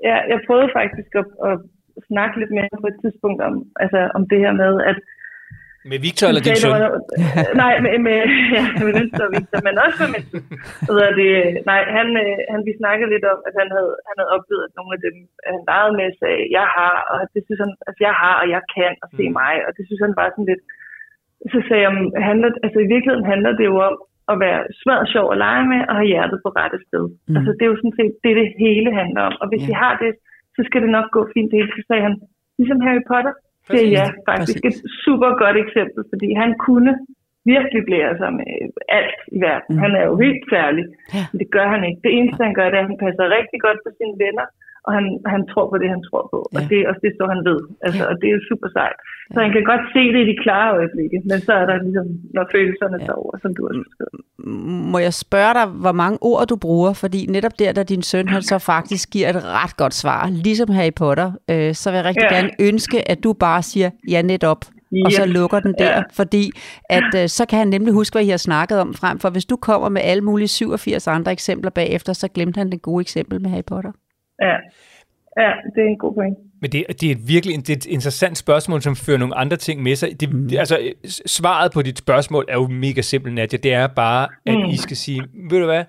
Speaker 3: ja, jeg prøvede faktisk at, at snakke lidt mere på et tidspunkt om, altså, om det her med, at
Speaker 2: med Victor eller din søn?
Speaker 3: nej, med, med, ja, med Victor og Victor, men også med min hvad det, Nej, han, øh, han, vi snakkede lidt om, at han havde, han havde oplevet, at nogle af dem, han legede med, sagde, jeg har, og det synes han, altså jeg har, og jeg kan, og se mm. mig, og det synes han var sådan lidt, så sagde jeg, handler, altså i virkeligheden handler det jo om at være svært sjov at lege med, og have hjertet på rette sted. Mm. Altså det er jo sådan set det, det hele handler om, og hvis yeah. I har det, så skal det nok gå fint det hele. Så sagde han, ligesom Harry Potter, det er ja faktisk Præcis. et super godt eksempel, fordi han kunne virkelig blære sig med alt i verden. Mm. Han er jo helt særlig, ja. men det gør han ikke. Det eneste, han gør, det er, at han passer rigtig godt på sine venner, og han, han tror på det, han tror på. Ja. Og det er også det, så han ved. Altså, ja. Og det er jo super sejt. Så han kan godt se det i de klare øjeblikke, men så er der ligesom, når følelserne ja. tager over, som du har beskrevet.
Speaker 4: Må jeg spørge dig, hvor mange ord du bruger? Fordi netop der, da din søn han så faktisk giver et ret godt svar, ligesom Harry Potter, øh, så vil jeg rigtig ja. gerne ønske, at du bare siger, ja netop, og så lukker den der, ja. fordi at øh, så kan han nemlig huske, hvad I har snakket om frem for. Hvis du kommer med alle mulige 87 andre eksempler bagefter, så glemte han det gode eksempel med Harry Potter.
Speaker 3: Ja, ja det er en god point.
Speaker 2: Men det, det er virkelig det er et interessant spørgsmål, som fører nogle andre ting med sig. Det, mm. altså, svaret på dit spørgsmål er jo mega simpelt, Nadia. Det er bare, at mm. I skal sige, ved du hvad,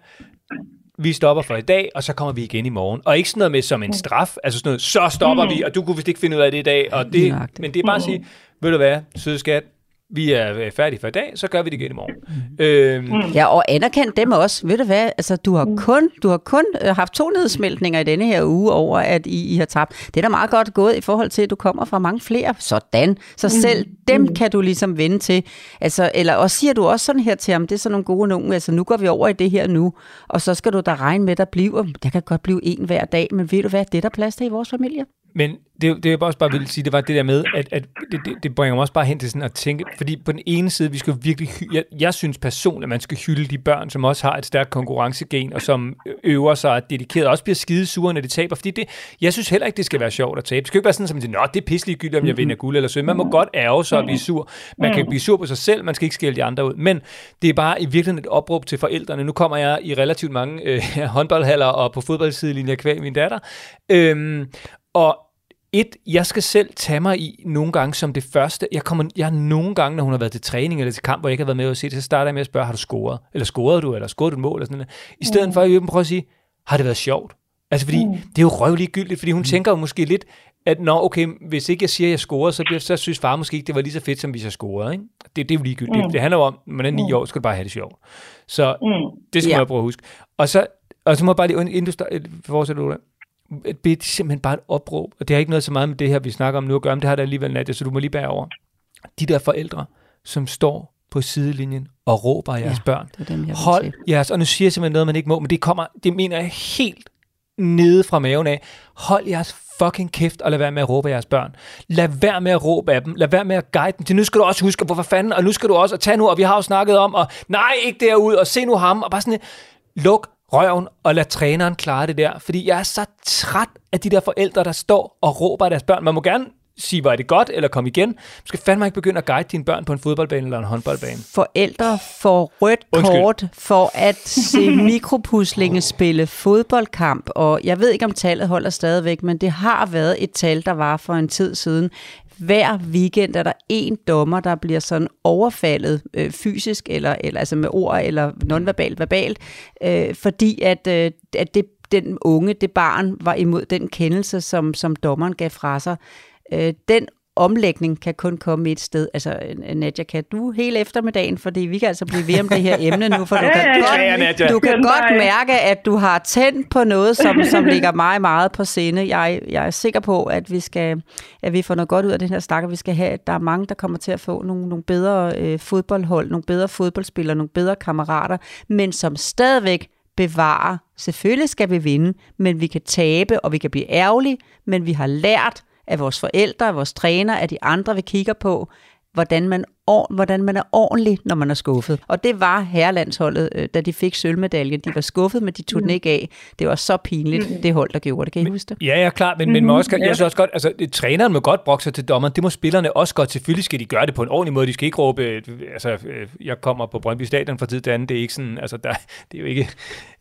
Speaker 2: vi stopper for i dag, og så kommer vi igen i morgen. Og ikke sådan noget med som en straf, altså sådan noget, så stopper mm. vi, og du kunne vist ikke finde ud af det i dag. Og det, men det er bare at sige, ved du hvad, søde skat, vi er øh, færdige for i dag, så gør vi det igen i morgen. Mm.
Speaker 4: Øhm. Ja, og anerkend dem også. Ved du hvad, altså, du har mm. kun, du har kun øh, haft to nedsmeltninger i denne her uge over, at I, I har tabt. Det er da meget godt gået i forhold til, at du kommer fra mange flere. Sådan. Så mm. selv dem mm. kan du ligesom vende til. Altså, eller også siger du også sådan her til ham, det er sådan nogle gode nogen, altså nu går vi over i det her nu, og så skal du da regne med, at der bliver, der kan godt blive en hver dag, men ved du hvad, det er der plads til i vores familie.
Speaker 2: Men det, det jeg også bare vil sige, det var det der med, at, at det, det, det bringer mig også bare hen til sådan at tænke, fordi på den ene side, vi skal virkelig, jeg, jeg synes personligt, at man skal hylde de børn, som også har et stærkt konkurrencegen, og som øver sig dedikeret, og også bliver skide sure, når de taber, fordi det, jeg synes heller ikke, det skal være sjovt at tabe. Det skal ikke være sådan, som, at det er pisselig gyldigt, om jeg vinder guld eller sølv. Man må godt ærge sig og blive sur. Man kan blive sur på sig selv, man skal ikke skælde de andre ud. Men det er bare i virkeligheden et opråb til forældrene. Nu kommer jeg i relativt mange øh, håndboldhaller og på fodboldsidelinjer kvæg min datter. Øhm, og et, jeg skal selv tage mig i nogle gange som det første. Jeg, kommer, jeg nogle gange, når hun har været til træning eller til kamp, hvor jeg ikke har været med at se det, så starter jeg med at spørge, har du scoret? Eller scorede du? Eller scorede du et mål? Eller sådan noget. I stedet mm. for at prøve at sige, har det været sjovt? Altså fordi, mm. det er jo røvligt gyldigt, fordi hun mm. tænker jo måske lidt, at nå, okay, hvis ikke jeg siger, at jeg scorede, så, bliver, så synes far måske ikke, det var lige så fedt, som hvis jeg scorede. Ikke? Det, det er jo ligegyldigt. Mm. Det handler jo om, når man er ni mm. år, skal du bare have det sjovt. Så mm. det skal ja. man prøve at huske. Og så, og så må jeg bare lige, inden du fortsætter du det er simpelthen bare et opråb, og det har ikke noget så meget med det her, vi snakker om nu at gøre, men det har det alligevel, Nadia, så du må lige bære over. De der forældre, som står på sidelinjen og råber af jeres ja, børn. Det dem, jeg Hold jeres, og nu siger jeg simpelthen noget, man ikke må, men det kommer, det mener jeg helt nede fra maven af. Hold jeres fucking kæft og lad være med at råbe af jeres børn. Lad være med at råbe af dem. Lad være med at guide dem til, nu skal du også huske, hvorfor fanden, og nu skal du også, og tage nu, og vi har jo snakket om, og nej, ikke derud, og se nu ham, og bare sådan, luk røven og lad træneren klare det der. Fordi jeg er så træt af de der forældre, der står og råber af deres børn. Man må gerne sige, var det godt, eller kom igen. Du skal fandme ikke begynde at guide dine børn på en fodboldbane eller en håndboldbane.
Speaker 4: Forældre får rødt Undskyld. kort for at se mikropuslinge spille fodboldkamp, og jeg ved ikke, om tallet holder stadigvæk, men det har været et tal, der var for en tid siden. Hver weekend er der en dommer, der bliver sådan overfaldet øh, fysisk, eller, eller altså med ord, eller nonverbalt, verbalt, øh, fordi at, øh, at det, den unge, det barn, var imod den kendelse, som, som dommeren gav fra sig. Øh, den omlægning kan kun komme et sted. Altså, Nadja, kan du hele eftermiddagen, fordi vi kan altså blive ved om det her emne nu, for du kan, godt, du kan godt mærke, at du har tændt på noget, som, som ligger mig meget på sinde. Jeg, jeg er sikker på, at vi skal at vi får noget godt ud af den her snak, og vi skal have, at der er mange, der kommer til at få nogle, nogle bedre øh, fodboldhold, nogle bedre fodboldspillere, nogle bedre kammerater, men som stadigvæk bevarer. Selvfølgelig skal vi vinde, men vi kan tabe, og vi kan blive ærgerlige, men vi har lært af vores forældre, af vores træner, af de andre, vi kigger på, hvordan man, hvordan man er ordentlig, når man er skuffet. Og det var herrelandsholdet, øh, da de fik sølvmedaljen. De var skuffet, men de tog den ikke af. Det var så pinligt, mm. det hold, der gjorde det. Kan I huske det?
Speaker 2: Ja, ja, klart. Men, men man også, jeg synes også godt, altså, træneren må godt brokke sig til dommeren. Det må spillerne også godt. Selvfølgelig skal de gøre det på en ordentlig måde. De skal ikke råbe, øh, altså, øh, jeg kommer på Brøndby Stadion fra tid til anden. Det er ikke sådan, altså, der, det er jo ikke,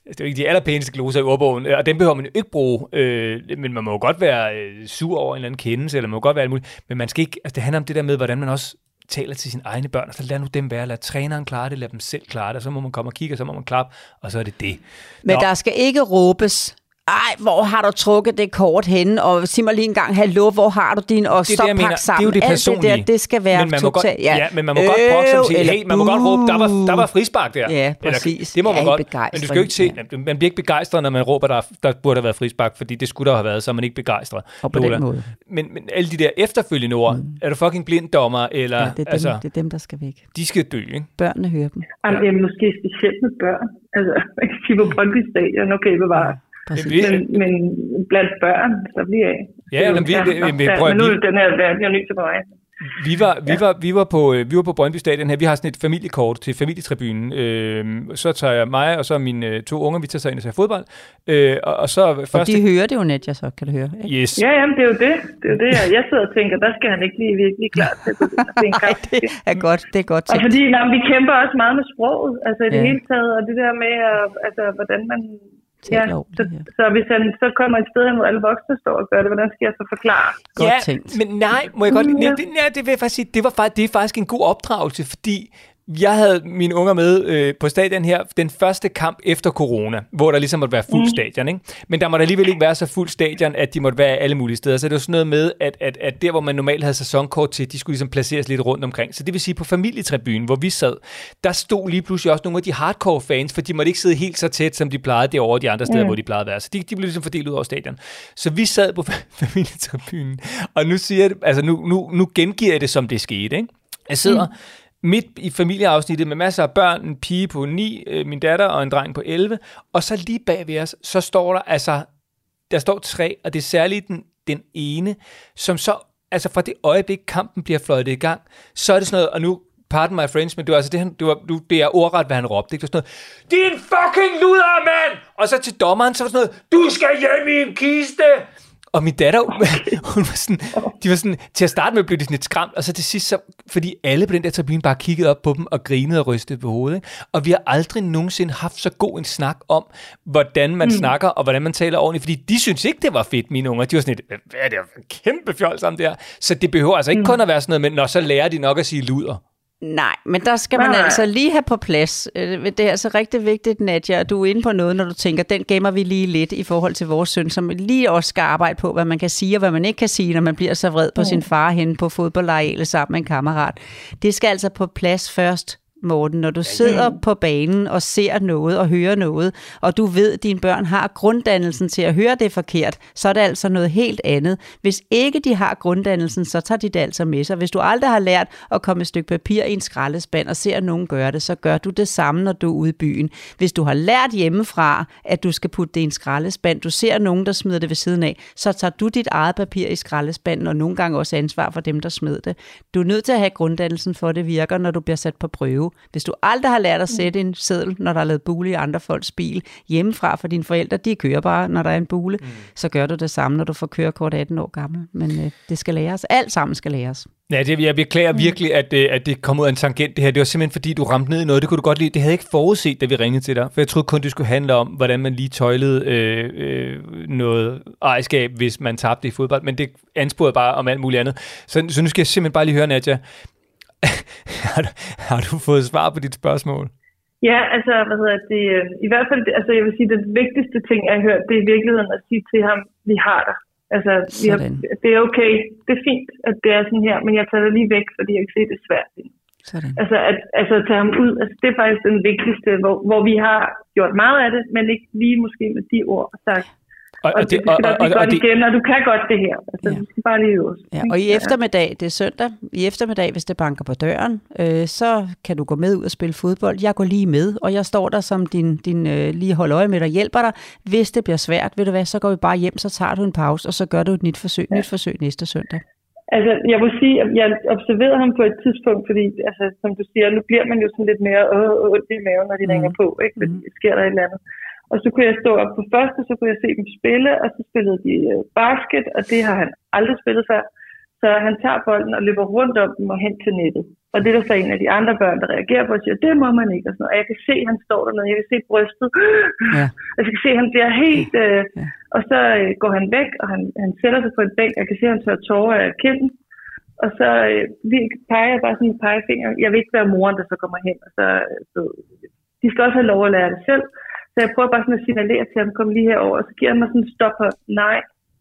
Speaker 2: det er jo ikke de allerpæneste gloser i ordbogen, og dem behøver man jo ikke bruge, øh, men man må jo godt være øh, sur over en eller anden kendelse, eller man må godt være alt muligt, men man skal ikke, altså det handler om det der med, hvordan man også taler til sine egne børn, så lad nu dem være, lad træneren klare det, lad dem selv klare det, og så må man komme og kigge, og så må man klappe, og så er det det.
Speaker 4: Men Nå. der skal ikke råbes ej, hvor har du trukket det kort henne? Og sig mig lige en gang, hallo, hvor har du din? Og så pak sammen.
Speaker 2: Det er jo det personlige.
Speaker 4: Alt det der, det skal være
Speaker 2: men man må godt, ja. ja. men man må øh, godt brokke sig og sige, hey, man må godt råbe, der var, der var frispark der.
Speaker 4: Ja, præcis. Eller,
Speaker 2: det må man godt. Men du skal jo ikke se, ja. man bliver ikke begejstret, når man råber, der, der burde have været frispark, fordi det skulle der have været, så er man ikke begejstret.
Speaker 4: Og på den måde.
Speaker 2: Men, men alle de der efterfølgende ord, mm. er du fucking blind dommer, eller... Ja,
Speaker 4: det er, dem, altså, det er dem, der skal væk.
Speaker 2: De skal dø, ikke?
Speaker 4: Børnene hører dem.
Speaker 3: Jamen, det er måske specielt med børn. Altså, man kan sige på Brøndby Stadion, okay, bevare Præcis. Vi, men, men blandt børn, så bliver jeg.
Speaker 2: Ja, men vi, vi, vi, vi,
Speaker 3: prøv, men nu er den her verden jo ny til mig.
Speaker 2: Vi var, vi, ja. var, vi, var på, øh, vi var på Brøndby Stadion her. Vi har sådan et familiekort til familietribunen. Øh, så tager jeg mig og så mine øh, to unger, vi tager sig ind og ser fodbold. Øh, og, og, så
Speaker 4: først... og de hører det jo net, jeg så kan du høre.
Speaker 2: Ikke? Yes.
Speaker 3: Ja, jamen, det er jo det. Det er jo det, jeg sidder og tænker, der skal han ikke blive virkelig klar til at gå ind
Speaker 4: og det er godt, det er godt
Speaker 3: tænkt. Og fordi nej, vi kæmper også meget med sproget, altså i det ja. hele taget, og det der med, at, altså, hvordan man
Speaker 4: ja,
Speaker 3: så, så hvis han så kommer et sted, hvor alle voksne står og gør det, hvordan skal jeg så forklare?
Speaker 2: Godt ja, tænkt. men nej, må jeg godt... Ja. Det, ja, det vil jeg faktisk sige, det, var faktisk, det er faktisk en god opdragelse, fordi jeg havde mine unger med øh, på stadion her, den første kamp efter corona, hvor der ligesom måtte være fuld mm. stadion. Ikke? Men der måtte alligevel ikke være så fuld stadion, at de måtte være alle mulige steder. Så det var sådan noget med, at, at, at der, hvor man normalt havde sæsonkort til, de skulle ligesom placeres lidt rundt omkring. Så det vil sige, på familietribunen, hvor vi sad, der stod lige pludselig også nogle af de hardcore fans, for de måtte ikke sidde helt så tæt, som de plejede derovre de andre steder, mm. hvor de plejede at være. Så de, de blev ligesom fordelt ud over stadion. Så vi sad på familietribunen, og nu siger jeg, altså nu, nu, nu gengiver jeg det, som det skete. Ikke? Jeg sidder, mm midt i familieafsnittet med masser af børn, en pige på 9, øh, min datter og en dreng på 11, og så lige bag ved os, så står der altså, der står tre, og det er særligt den, den ene, som så, altså fra det øjeblik kampen bliver fløjtet i gang, så er det sådan noget, og nu pardon my friends, men det var altså det, han, det, var, det er ordret, hvad han råbte. Det var sådan noget, din fucking luder, mand! Og så til dommeren, så var sådan noget, du skal hjem i en kiste! Og min datter, hun var sådan, de var sådan, til at starte med blev de sådan lidt skræmt, og så til sidst, så, fordi alle på den der tribune bare kiggede op på dem og grinede og rystede på hovedet. Ikke? Og vi har aldrig nogensinde haft så god en snak om, hvordan man mm. snakker, og hvordan man taler ordentligt, fordi de synes ikke, det var fedt, mine unger. De var sådan lidt, hvad er det kæmpe fjold sammen der? Så det behøver altså ikke mm. kun at være sådan noget, men når så lærer de nok at sige luder.
Speaker 4: Nej, men der skal man Nej. altså lige have på plads. Øh, det er altså rigtig vigtigt, Nadja, at du er inde på noget, når du tænker, den gemmer vi lige lidt i forhold til vores søn, som lige også skal arbejde på, hvad man kan sige og hvad man ikke kan sige, når man bliver så vred på mm. sin far hen på fodboldarealet sammen med en kammerat. Det skal altså på plads først, Morten, når du sidder på banen og ser noget og hører noget, og du ved, at dine børn har grunddannelsen til at høre det forkert, så er det altså noget helt andet. Hvis ikke de har grunddannelsen, så tager de det altså med sig. Hvis du aldrig har lært at komme et stykke papir i en skraldespand og ser nogen gøre det, så gør du det samme, når du er ude i byen. Hvis du har lært hjemmefra, at du skal putte det i en skraldespand, du ser nogen, der smider det ved siden af, så tager du dit eget papir i skraldespanden, og nogle gange også ansvar for dem, der smed det. Du er nødt til at have grunddannelsen for, at det virker, når du bliver sat på prøve. Hvis du aldrig har lært at mm. sætte en seddel, når der er lavet bule i andre folks bil, hjemmefra for dine forældre, de kører bare, når der er en bule, mm. så gør du det samme, når du får kørekort 18 år gammel. Men øh, det skal læres. Alt sammen skal læres.
Speaker 2: Ja, det, jeg beklager mm. virkelig, at, øh, at det kom ud af en tangent det her. Det var simpelthen fordi, du ramte ned i noget. Det kunne du godt lide. Det havde jeg ikke forudset, da vi ringede til dig. For jeg troede kun, det skulle handle om, hvordan man lige tøjlede øh, øh, noget ejerskab, hvis man tabte i fodbold. Men det ansporede bare om alt muligt andet. Så, så nu skal jeg simpelthen bare lige høre, Nadja. har, du, har du fået svar på dit spørgsmål?
Speaker 3: Ja, altså, hvad hedder det, øh, i hvert fald, altså jeg vil sige, den vigtigste ting, jeg har hørt, det er i virkeligheden at sige til ham, vi har dig. Altså, vi har, det er okay. Det er fint, at det er sådan her, men jeg tager det lige væk, fordi jeg kan se, det er svært. Sådan. Altså, at, altså at tage ham ud, altså, det er faktisk den vigtigste, hvor, hvor vi har gjort meget af det, men ikke lige måske med de ord sagt, og, og, det, og, og, og, og, det, igen, og du kan godt det her. Altså, ja. du skal bare lige
Speaker 4: ja, Og i eftermiddag, det er søndag, i eftermiddag, hvis det banker på døren, øh, så kan du gå med ud og spille fodbold. Jeg går lige med, og jeg står der som din, din øh, lige holde øje med dig, hjælper dig. Hvis det bliver svært, ved du hvad, så går vi bare hjem, så tager du en pause, og så gør du et nyt forsøg, ja. nyt forsøg næste søndag.
Speaker 3: Altså, jeg vil sige, at jeg observerede ham på et tidspunkt, fordi, altså, som du siger, nu bliver man jo sådan lidt mere ondt i maven, når de mm. ringer på, ikke? Fordi mm. sker der et eller andet. Og så kunne jeg stå op på første, så kunne jeg se dem spille, og så spillede de øh, basket, og det har han aldrig spillet før. Så han tager bolden og løber rundt om dem og hen til nettet. Og det er der så en af de andre børn, der reagerer på og siger, det må man ikke. Og, sådan noget. og jeg kan se, at han står dernede, jeg kan se brystet. Ja. Og jeg kan se, at han bliver helt... Øh, ja. Og så øh, går han væk, og han, han sætter sig på en bænk. Jeg kan se, at han tør tårer af kinden. Og så øh, vi peger jeg bare sådan en pegefinger. Jeg vil ikke være moren, der så kommer hen. Og så, øh, så, de skal også have lov at lære det selv. Så jeg prøver bare sådan at signalere til ham, kom lige herover. Så giver han mig sådan en stop her. Nej.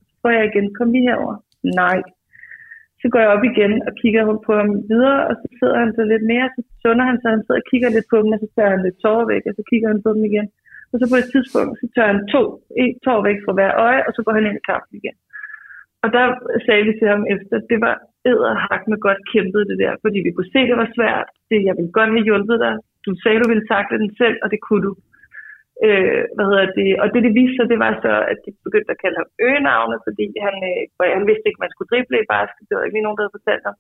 Speaker 3: Så prøver jeg igen, kom lige herover. Nej. Så går jeg op igen og kigger på ham videre, og så sidder han så lidt mere, så sunder han så, han sidder og kigger lidt på dem, og så tager han lidt tårer væk, og så kigger han på dem igen. Og så på et tidspunkt, så tager han to et tår væk fra hver øje, og så går han ind i kampen igen. Og der sagde vi til ham efter, det var æderhak med godt kæmpet det der, fordi vi kunne se, det var svært. Det, jeg ville godt have hjulpet dig. Du sagde, du ville takle den selv, og det kunne du. Øh, hvad hedder det? Og det, det viste sig, det var så, at de begyndte at kalde ham øgenavne, fordi han, øh, han vidste ikke, at man skulle drible i basket. Det var ikke lige nogen, der havde fortalt ham.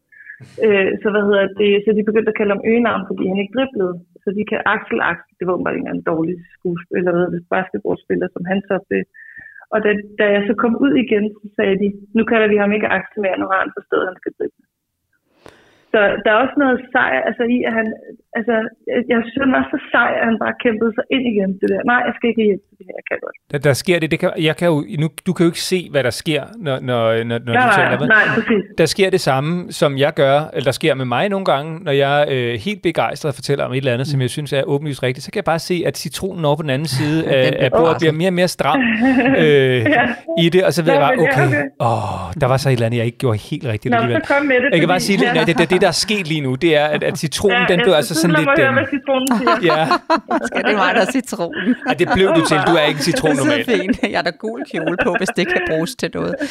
Speaker 3: Øh, så hvad hedder det? Så de begyndte at kalde ham øgenavn, fordi han ikke driblede. Så de kan Axel Axel, det var bare en dårlig skuespiller, eller hvad basketballspiller, som han så blev. Og da, da jeg så kom ud igen, så sagde de, nu kalder vi ham ikke Axel mere, nu har han forstået, at han skal drible. Så der er også noget sejr altså, i, at han... Altså, jeg synes, han var så sej, at han bare kæmpede sig ind igen til det Nej, jeg skal ikke hjælpe til det her, jeg kan godt.
Speaker 2: Der, der sker det, det kan, jeg kan jo, nu, du kan jo ikke se, hvad der sker, når, når, når, når
Speaker 3: nej,
Speaker 2: du
Speaker 3: taler med. Nej, præcis.
Speaker 2: Der sker det samme, som jeg gør, eller der sker med mig nogle gange, når jeg øh, helt begejstret fortæller om et eller andet, mm. som jeg synes er åbenlyst rigtigt, så kan jeg bare se, at citronen over på den anden side af, af bordet bliver mere og mere stram øh, ja. i det, og så ved jeg bare, okay, åh, der var så et eller andet, jeg ikke gjorde helt rigtigt
Speaker 3: Nå, alligevel. Så kom med det,
Speaker 2: jeg kan bare sige, at det, det, det, der er sket lige nu, det er, at, at citronen, ja, den blev altså sådan lidt...
Speaker 3: Ja, jeg citronen siger.
Speaker 2: ja.
Speaker 4: Skal det mig, der er citronen?
Speaker 2: Ja, det blev du til. Du er ikke citron normalt.
Speaker 4: Det er fint. Jeg er der gul kjole på, hvis det kan bruges til noget.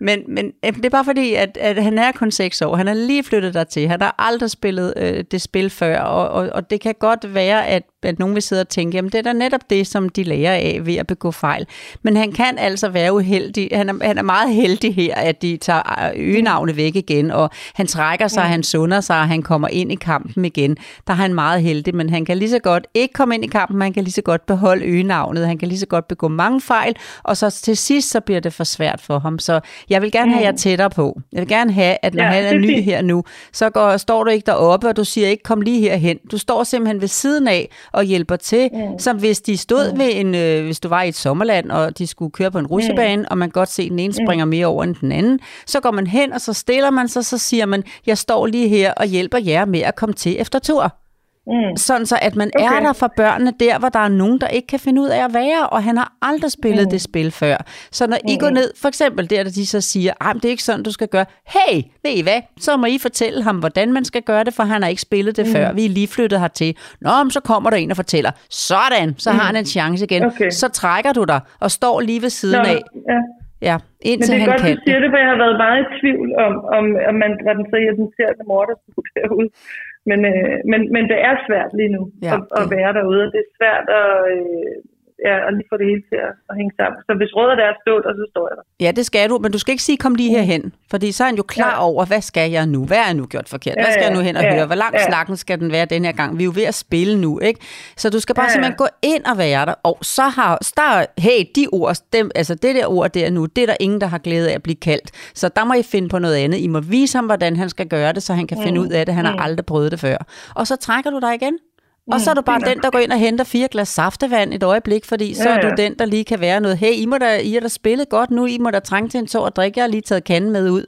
Speaker 4: Men, men øh, det er bare fordi, at, at han er kun 6 år. Han er lige flyttet der til. Han har aldrig spillet øh, det spil før, og, og, og det kan godt være, at, at nogen vil sidde og tænke, jamen det er da netop det, som de lærer af ved at begå fejl. Men han kan altså være uheldig. Han er, han er meget heldig her, at de tager øh, øgenavne væk igen, og han trækker sig, mm. han sunder sig, og han kommer ind i kampen igen. Der er han meget heldig, men han kan lige så godt ikke komme ind i kampen, han kan lige så godt beholde øgenavnet. Han kan lige så godt begå mange fejl, og så til sidst, så bliver det for svært for ham. Så jeg vil gerne have jer tættere på. Jeg vil gerne have, at når ja, han er ny her nu, så går, står du ikke deroppe, og du siger ikke, kom lige herhen. Du står simpelthen ved siden af og hjælper til, mm. som hvis de stod mm. ved en, øh, hvis du var i et sommerland, og de skulle køre på en rutsjebane, mm. og man godt se, at den ene mm. springer mere over end den anden. Så går man hen, og så stiller man sig, så siger man, jeg står lige her og hjælper jer med at komme til efter tur. Mm. Sådan så, at man okay. er der for børnene der, hvor der er nogen, der ikke kan finde ud af at være, og han har aldrig spillet mm. det spil før. Så når mm. I går ned, for eksempel der, der de så siger, at det er ikke sådan, du skal gøre. Hey, ved I hvad? Så må I fortælle ham, hvordan man skal gøre det, for han har ikke spillet det mm. før. Vi er lige flyttet hertil. Nå, så kommer der en og fortæller. Sådan, så mm. har han en chance igen. Okay. Så trækker du dig og står lige ved siden Nå, af. Ja. Ja, indtil
Speaker 3: Men
Speaker 4: det er
Speaker 3: godt,
Speaker 4: kan.
Speaker 3: du siger det, for jeg har været meget i tvivl om, om, om man var den så irriterende mor, der skulle derude. Men, øh, men, men det er svært lige nu ja, at, at være derude, det er svært at, øh, ja, og lige få det hele til at, at hænge sammen. Så hvis rådet er stået, og så står jeg der.
Speaker 4: Ja, det skal du, men du skal ikke sige, kom lige mm. herhen. Fordi så er han jo klar ja. over, hvad skal jeg nu? Hvad er jeg nu gjort forkert? Hvad skal jeg nu hen og ja, høre? Hvor lang ja. snakken skal den være den her gang? Vi er jo ved at spille nu, ikke? Så du skal bare ja, simpelthen gå ind og være der. Og så har, der, hey, de ord, dem, altså det der ord der nu, det er der ingen, der har glæde af at blive kaldt. Så der må I finde på noget andet. I må vise ham, hvordan han skal gøre det, så han kan mm. finde ud af det. Han mm. har aldrig prøvet det før. Og så trækker du dig igen. Og så er du bare den, der går ind og henter fire glas saftevand et øjeblik, fordi så ja, ja. er du den, der lige kan være noget. Hey, I, må da, I har da spillet godt nu, I må da trænge til en tår at drikke, jeg har lige taget kanden med ud.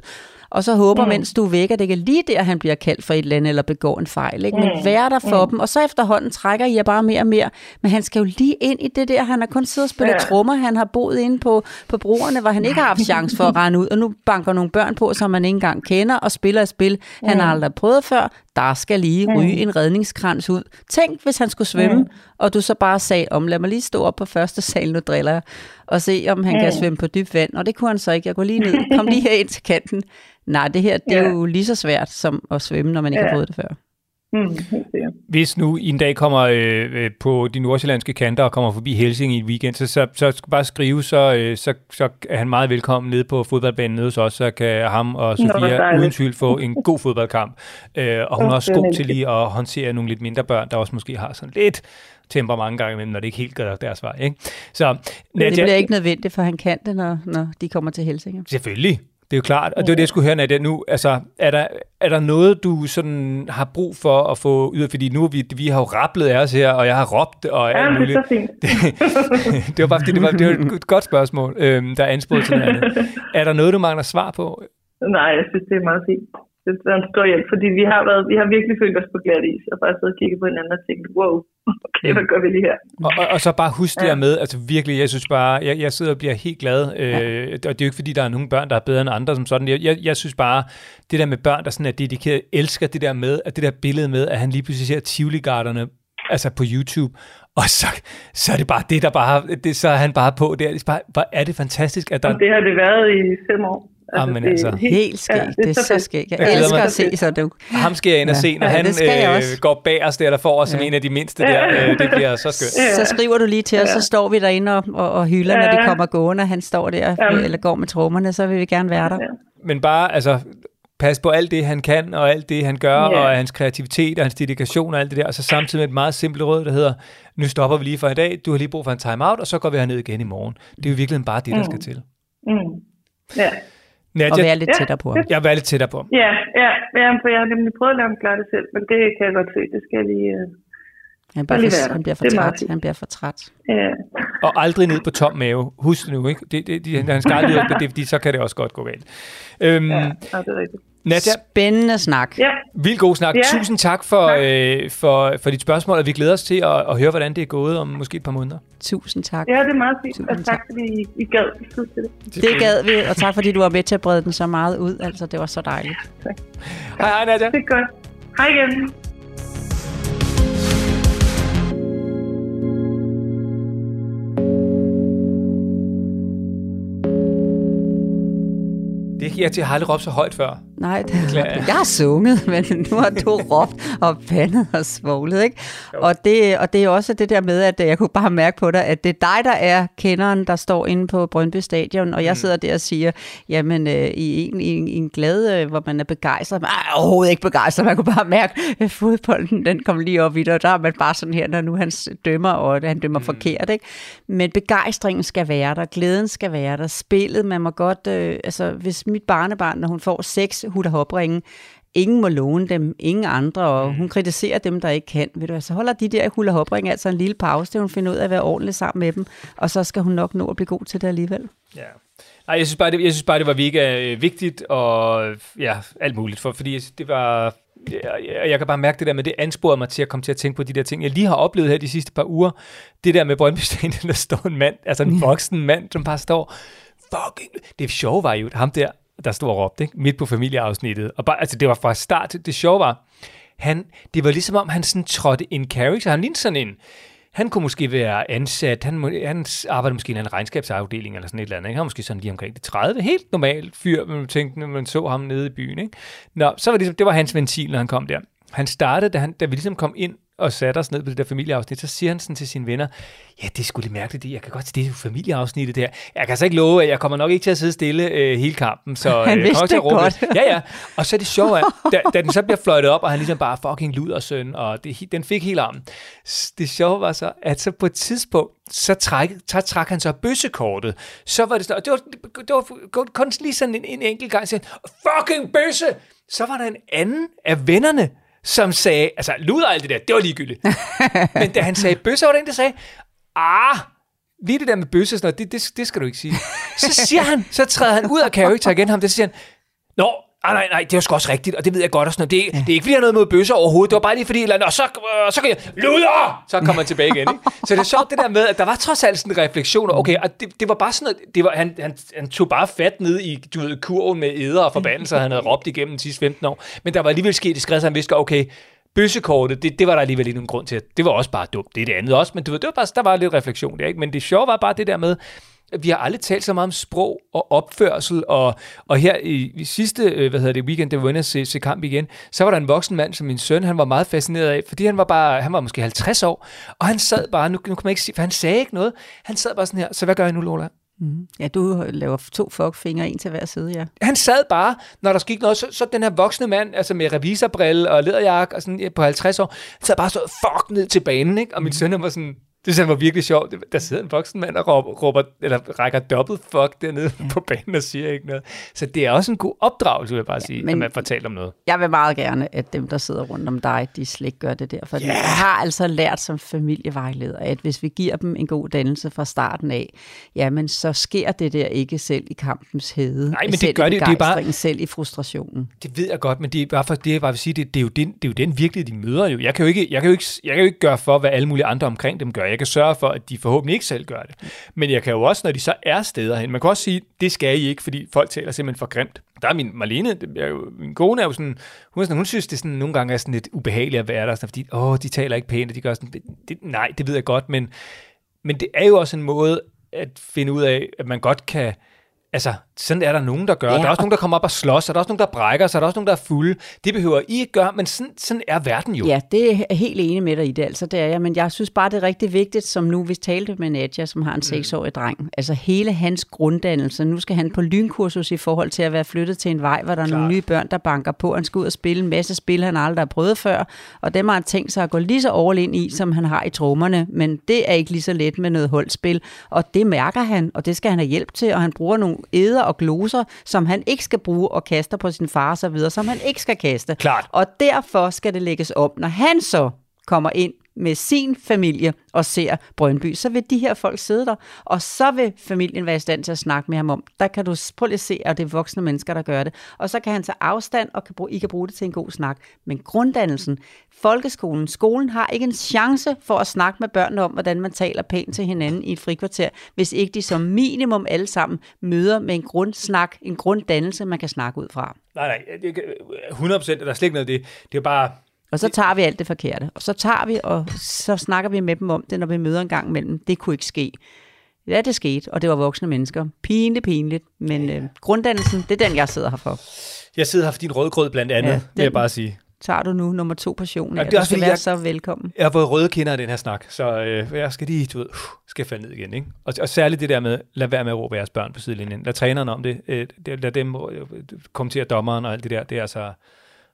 Speaker 4: og så håber, mm. mens du er væk, at det ikke er lige der, han bliver kaldt for et eller andet, eller begår en fejl. Ikke? Men mm. vær der for mm. dem, og så efterhånden trækker I jer bare mere og mere. Men han skal jo lige ind i det der, han har kun siddet og spillet ja. trommer, han har boet inde på, på broerne, hvor han ikke har haft chance for at rende ud, og nu banker nogle børn på, som man ikke engang kender, og spiller et spil, han mm. har aldrig prøvet før. Der skal lige mm. ryge en redningskrans ud. Tænk, hvis han skulle svømme, mm. og du så bare sagde, om lad mig lige stå op på første sal, nu driller jeg, og se, om han mm. kan svømme på dybt vand. Og det kunne han så ikke. Jeg går lige ned, kom lige her ind til kanten. Nej, det her, det er ja. jo lige så svært som at svømme, når man ikke ja. har prøvet det før.
Speaker 2: Mm, Hvis nu I en dag kommer øh, øh, på de nordsjællandske kanter og kommer forbi Helsing i en weekend, så, så, så skal bare skrive, så, øh, så, så er han meget velkommen nede på fodboldbanen nede hos os, så kan ham og Sofia Nå, uden tvivl få en god fodboldkamp. Øh, og hun er også god til lige at håndtere nogle lidt mindre børn, der også måske har sådan lidt temper mange gange imellem, når det ikke helt gør deres vej. Ikke?
Speaker 4: Så, Nadia, det bliver ikke nødvendigt, for han kan det, når, når de kommer til Helsing.
Speaker 2: Selvfølgelig. Det er jo klart, og det er det, jeg skulle høre, Nadia, nu. Altså, er der, er der noget, du sådan har brug for at få ud af, fordi nu vi, vi har jo rapplet af os her, og jeg har råbt og
Speaker 3: alt ja, muligt. det er
Speaker 2: det, var bare fordi, det var, det var et godt spørgsmål, øhm, der er ansporet til noget andet. Er der noget, du mangler svar på?
Speaker 3: Nej, jeg synes, det er meget fint det er en stor hjælp, fordi vi har, været, vi har virkelig følt os på glat is, og bare siddet og kigget på hinanden og tænkt, wow, okay, hvad gør vi lige her?
Speaker 2: Og, og, og så bare husk det her med, altså virkelig, jeg synes bare, jeg, jeg sidder og bliver helt glad, øh, og det er jo ikke fordi, der er nogle børn, der er bedre end andre som sådan. Jeg, jeg, jeg synes bare, det der med børn, der sådan er dedikeret, elsker det der med, at det der billede med, at han lige pludselig ser tivoli altså på YouTube, og så, så er det bare det, der bare, det, så er han bare på der. Det er, bare, hvor er det fantastisk, at der...
Speaker 3: Og det har det været i fem år.
Speaker 4: Altså, Jamen, altså. Det, helt, helt skægt. Ja, det, det er så skægt. Jeg, jeg elsker at se så du.
Speaker 2: Ham skal jeg ind og se, når ja, han øh, går bag os der, eller får os ja. som en af de mindste der. Øh, det bliver så skønt.
Speaker 4: Ja. Så skriver du lige til os, ja. så står vi derinde og, og, og hylder, ja. når de kommer gående, han står der, ja. eller går med trommerne, så vil vi gerne være der. Ja.
Speaker 2: Men bare, altså, pas på alt det, han kan, og alt det, han gør, yeah. og hans kreativitet, og hans dedikation og alt det der, og så samtidig med et meget simpelt råd, der hedder, nu stopper vi lige for i dag, du har lige brug for en time-out, og så går vi herned igen i morgen. Det er jo virkelig bare det, der mm. skal til. Mm.
Speaker 3: Ja.
Speaker 4: Og være lidt ja, tættere på ham.
Speaker 2: Jeg er lidt tættere på ham.
Speaker 3: Ja, ja, ja, for jeg har nemlig prøvet at lade ham klare det selv, men det kan jeg godt se. Det skal jeg lige...
Speaker 4: Han, bare for, han bliver for træt. Han bliver for træt. Ja.
Speaker 2: Og aldrig ned på tom mave. Husk det nu, ikke? Det, det, det, han skal aldrig det, det, fordi så kan det også godt gå galt.
Speaker 3: Øhm, ja, det er rigtigt.
Speaker 2: Nadia,
Speaker 4: Spændende snak.
Speaker 3: Ja.
Speaker 2: Vildt god snak. Ja. Tusind tak for, øh, for, for dit spørgsmål, og vi glæder os til at, at høre, hvordan det er gået om måske et par måneder.
Speaker 4: Tusind tak.
Speaker 3: Ja, det er meget fint, Tusind og tak, tak. fordi I, I gad tid til det.
Speaker 4: Det gad vi, og tak fordi du var med til at brede den så meget ud. Altså, det var så dejligt. Tak.
Speaker 2: Hej, hej Nadia.
Speaker 3: Det er godt. Hej igen.
Speaker 2: Ikke, jeg, jeg har aldrig råbt så højt før.
Speaker 4: Nej, det, jeg. har sunget, men nu har du råbt og vandet og svoglet, ikke? Og det, og det er også det der med, at jeg kunne bare mærke på dig, at det er dig, der er kenderen, der står inde på Brøndby Stadion, og jeg mm. sidder der og siger, jamen øh, i, en, i, en, i en øh, hvor man er begejstret, men er overhovedet ikke begejstret, man kunne bare mærke, at fodbolden, den kom lige op i det, og der er man bare sådan her, når nu han dømmer, og han dømmer mm. forkert, ikke? Men begejstringen skal være der, glæden skal være der, spillet, man må godt, øh, altså hvis mit barnebarn, når hun får seks hula ingen må låne dem, ingen andre, og mm. hun kritiserer dem, der ikke kan. Ved du, så holder de der hula altså en lille pause, til hun finder ud af at være ordentlig sammen med dem, og så skal hun nok nå at blive god til det alligevel.
Speaker 2: Ja. Nej, jeg synes bare, det, jeg synes bare, det var virkelig øh, vigtigt, og ja, alt muligt, for, fordi det var, jeg, jeg kan bare mærke det der med, det ansporede mig til at komme til at tænke på de der ting, jeg lige har oplevet her de sidste par uger. Det der med Brøndby der står en mand, altså en voksen mand, som bare står, fucking, det sjove var jo, ham der, der stod og råbte, ikke? midt på familieafsnittet. Og bare, altså, det var fra start, det sjove var, han, det var ligesom om, han sådan trådte en character. Han lignede sådan en, han kunne måske være ansat, han, han arbejdede måske i en regnskabsafdeling eller sådan et eller andet. Ikke? Han var måske sådan lige omkring det 30. Helt normalt fyr, man tænkte, når man så ham nede i byen. Ikke? Nå, så var det, ligesom, det var hans ventil, når han kom der. Han startede, da, han, da vi ligesom kom ind og satte os ned på det der familieafsnit, så siger han sådan til sine venner, ja, det skulle lidt mærkeligt, jeg kan godt se, det er familieafsnittet der. Jeg kan så ikke love, at jeg kommer nok ikke til at sidde stille øh, hele kampen, så
Speaker 4: han øh, til at råbe. Godt.
Speaker 2: Ja, ja. Og så er det sjovt, at da, da, den så bliver fløjtet op, og han ligesom bare fucking luder søn, og det, den fik helt armen. Det sjove var så, at så på et tidspunkt, så træk, så trak han så bøssekortet. Så var det, det var, det var kun lige sådan en, en enkelt gang, så fucking bøsse! Så var der en anden af vennerne, som sagde, altså luder alt det der, det var ligegyldigt. Men da han sagde bøsse, var der en, der sagde, ah, lige det der med bøsse, sådan noget, det, det, det skal du ikke sige. Så siger han, så træder han ud af character igen ham, det siger han, Nå, ah, nej, nej, det er jo sgu også rigtigt, og det ved jeg godt. Og sådan noget. Det, ja. det er ikke, fordi jeg har noget mod bøsser overhovedet. Det var bare lige fordi, eller, og så, øh, så kan jeg, luder! Så kommer man tilbage igen. Ikke? Så det er sjovt det der med, at der var trods alt sådan en refleksion. Okay, og det, det var bare sådan noget, det var, han, han, han tog bare fat ned i du ved, kurven med æder og forbandelser, han havde råbt igennem de sidste 15 år. Men der var alligevel sket det skred, så han vidste, okay, bøssekortet, det, det var der alligevel ikke nogen grund til. Det var også bare dumt. Det er det andet også, men du ved, det var bare, der var lidt refleksion der. Ikke? Men det sjove var bare det der med, vi har aldrig talt så meget om sprog og opførsel, og, og her i, i sidste øh, hvad hedder det, weekend, det var inde at se, se kamp igen, så var der en voksen mand, som min søn, han var meget fascineret af, fordi han var bare, han var måske 50 år, og han sad bare, nu, nu kan man ikke sige, for han sagde ikke noget, han sad bare sådan her, så hvad gør jeg nu, Lola?
Speaker 4: Mm. Ja, du laver to fuckfingre, en til hver side, ja.
Speaker 2: Han sad bare, når der skete noget, så, så den her voksne mand, altså med revisorbrille og læderjakke og sådan på 50 år, sad bare så fuck ned til banen, ikke? Og min mm. søn var sådan, det synes var virkelig sjovt. Der sidder en voksen mand og råber, råber eller rækker dobbelt fuck dernede ja. på banen og siger ikke noget. Så det er også en god opdragelse, vil jeg bare ja, sige, at man talt om noget.
Speaker 4: Jeg vil meget gerne, at dem, der sidder rundt om dig, de slet ikke gør det der. For yeah. jeg har altså lært som familievejleder, at hvis vi giver dem en god dannelse fra starten af, jamen så sker det der ikke selv i kampens hede.
Speaker 2: Nej, men det gør det, det er bare...
Speaker 4: Selv i frustrationen.
Speaker 2: Det ved jeg godt, men det er bare for det, jeg bare vil sige, det, det, er jo den, det er jo den virkelighed, de møder jo. Jeg kan jo ikke, jeg kan jo ikke, jeg kan jo ikke gøre for, hvad alle mulige andre omkring dem gør. Jeg kan sørge for, at de forhåbentlig ikke selv gør det. Men jeg kan jo også, når de så er steder hen, man kan også sige, det skal I ikke, fordi folk taler simpelthen for grimt. Der er min Marlene, er jo, min kone er jo sådan, hun, er sådan, hun synes, det er sådan, nogle gange er sådan lidt ubehageligt at være der, sådan, fordi åh, de taler ikke pænt, og de gør sådan, det, nej, det ved jeg godt, men, men det er jo også en måde at finde ud af, at man godt kan, Altså, sådan er der nogen, der gør. Ja, der er også nogen, der kommer op og slås, og der er også nogen, der brækker sig, der er også nogen, der er fulde. Det behøver I ikke gøre, men sådan, sådan er verden jo.
Speaker 4: Ja, det er helt enig med dig i det, altså det er jeg. Men jeg synes bare, det er rigtig vigtigt, som nu vi talte med Nadja, som har en seksårig mm. dreng. Altså hele hans grunddannelse. Nu skal han på lynkursus i forhold til at være flyttet til en vej, hvor der er Klar. nogle nye børn, der banker på. Han skal ud og spille en masse spil, han aldrig har prøvet før. Og dem har han tænkt sig at gå lige så all ind i, som han har i trommerne. Men det er ikke lige så let med noget holdspil. Og det mærker han, og det skal han have hjælp til. Og han bruger nogle æder og gloser, som han ikke skal bruge og kaster på sin far og så videre, som han ikke skal kaste.
Speaker 2: Klart.
Speaker 4: Og derfor skal det lægges op, når han så kommer ind med sin familie og ser Brøndby, så vil de her folk sidde der, og så vil familien være i stand til at snakke med ham om. Der kan du prøve at se, at det er voksne mennesker, der gør det. Og så kan han tage afstand, og kan bruge, I kan bruge det til en god snak. Men grunddannelsen, folkeskolen, skolen har ikke en chance for at snakke med børnene om, hvordan man taler pænt til hinanden i et frikvarter, hvis ikke de som minimum alle sammen møder med en grundsnak, en grunddannelse, man kan snakke ud fra.
Speaker 2: Nej, nej, 100% er der slet ikke noget af det. Det er bare,
Speaker 4: og så tager vi alt det forkerte. Og så tager vi, og så snakker vi med dem om det, når vi møder en gang imellem. Det kunne ikke ske. Ja, det skete, og det var voksne mennesker. Pinligt, pinligt. Men øh, grunddannelsen, det er den, jeg sidder her for.
Speaker 2: Jeg sidder her for din rødgrød blandt andet, ja, vil jeg bare sige.
Speaker 4: Tager du nu nummer to portion. Ja, det er også, du skal være jeg, så velkommen.
Speaker 2: Jeg har fået røde kinder i den her snak, så øh, jeg skal lige, du ved, uh, skal falde ned igen. Ikke? Og, og særligt det der med, lad være med at råbe jeres børn på sidelinjen. Lad træneren om det. Øh, lad dem øh, kommentere dommeren og alt det der. Det er altså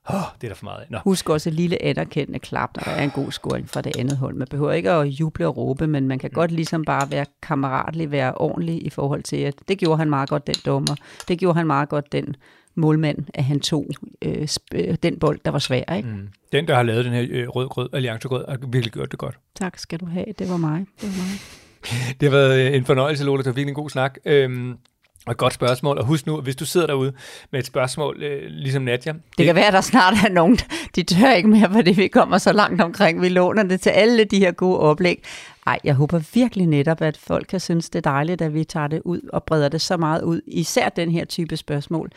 Speaker 2: Oh, det er der for meget af. Nå.
Speaker 4: Husk også et lille anerkendende klap, når der er en god scoring fra det andet hold. Man behøver ikke at juble og råbe, men man kan mm. godt ligesom bare være kammeratlig, være ordentlig i forhold til, at det gjorde han meget godt, den dommer. Det gjorde han meget godt, den målmand, at han tog øh, øh den bold, der var svær. Ikke? Mm.
Speaker 2: Den, der har lavet den her øh, rød-grød, alliancegrød, har virkelig gjort det godt.
Speaker 4: Tak skal du have. Det var mig. Det var mig.
Speaker 2: det har været øh, en fornøjelse, Lola. Det var virkelig en god snak. Øhm, og et godt spørgsmål. Og husk nu, hvis du sidder derude med et spørgsmål, øh, ligesom Nadja. Det,
Speaker 4: det kan være, at der snart er nogen, de tør ikke mere, fordi vi kommer så langt omkring. Vi låner det til alle de her gode oplæg. Ej, jeg håber virkelig netop, at folk kan synes, det er dejligt, at vi tager det ud og breder det så meget ud. Især den her type spørgsmål.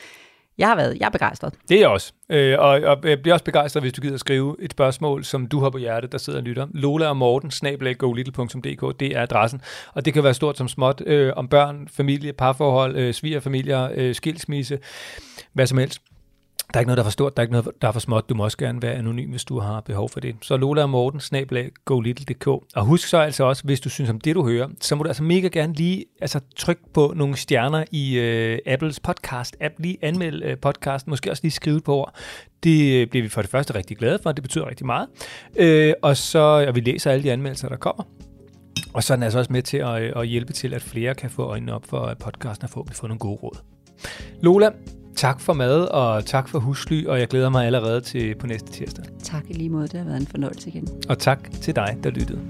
Speaker 4: Jeg har været, jeg er begejstret.
Speaker 2: Det er jeg også. Øh, og, og jeg bliver også begejstret, hvis du gider skrive et spørgsmål, som du har på hjertet, der sidder og lytter. Lola og Morten, snabelaggolittle.dk, det er adressen. Og det kan være stort som småt, øh, om børn, familie, parforhold, øh, svigerfamilier, øh, skilsmisse, hvad som helst. Der er ikke noget, der er for stort, der er ikke noget, der er for småt. Du må også gerne være anonym, hvis du har behov for det. Så Lola og Morten, snablag, golittle.dk. Og husk så altså også, hvis du synes om det, du hører, så må du altså mega gerne lige altså, trykke på nogle stjerner i øh, Apples podcast-app. Lige anmelde øh, podcasten, måske også lige skrive på ord. Det øh, bliver vi for det første rigtig glade for, det betyder rigtig meget. Øh, og så, og vi læser alle de anmeldelser, der kommer. Og så er den altså også med til at, øh, at hjælpe til, at flere kan få øjnene op for podcasten og få, få nogle gode råd. Lola, Tak for mad, og tak for husly, og jeg glæder mig allerede til på næste tirsdag.
Speaker 4: Tak i lige måde, det har været en fornøjelse igen.
Speaker 2: Og tak til dig, der lyttede.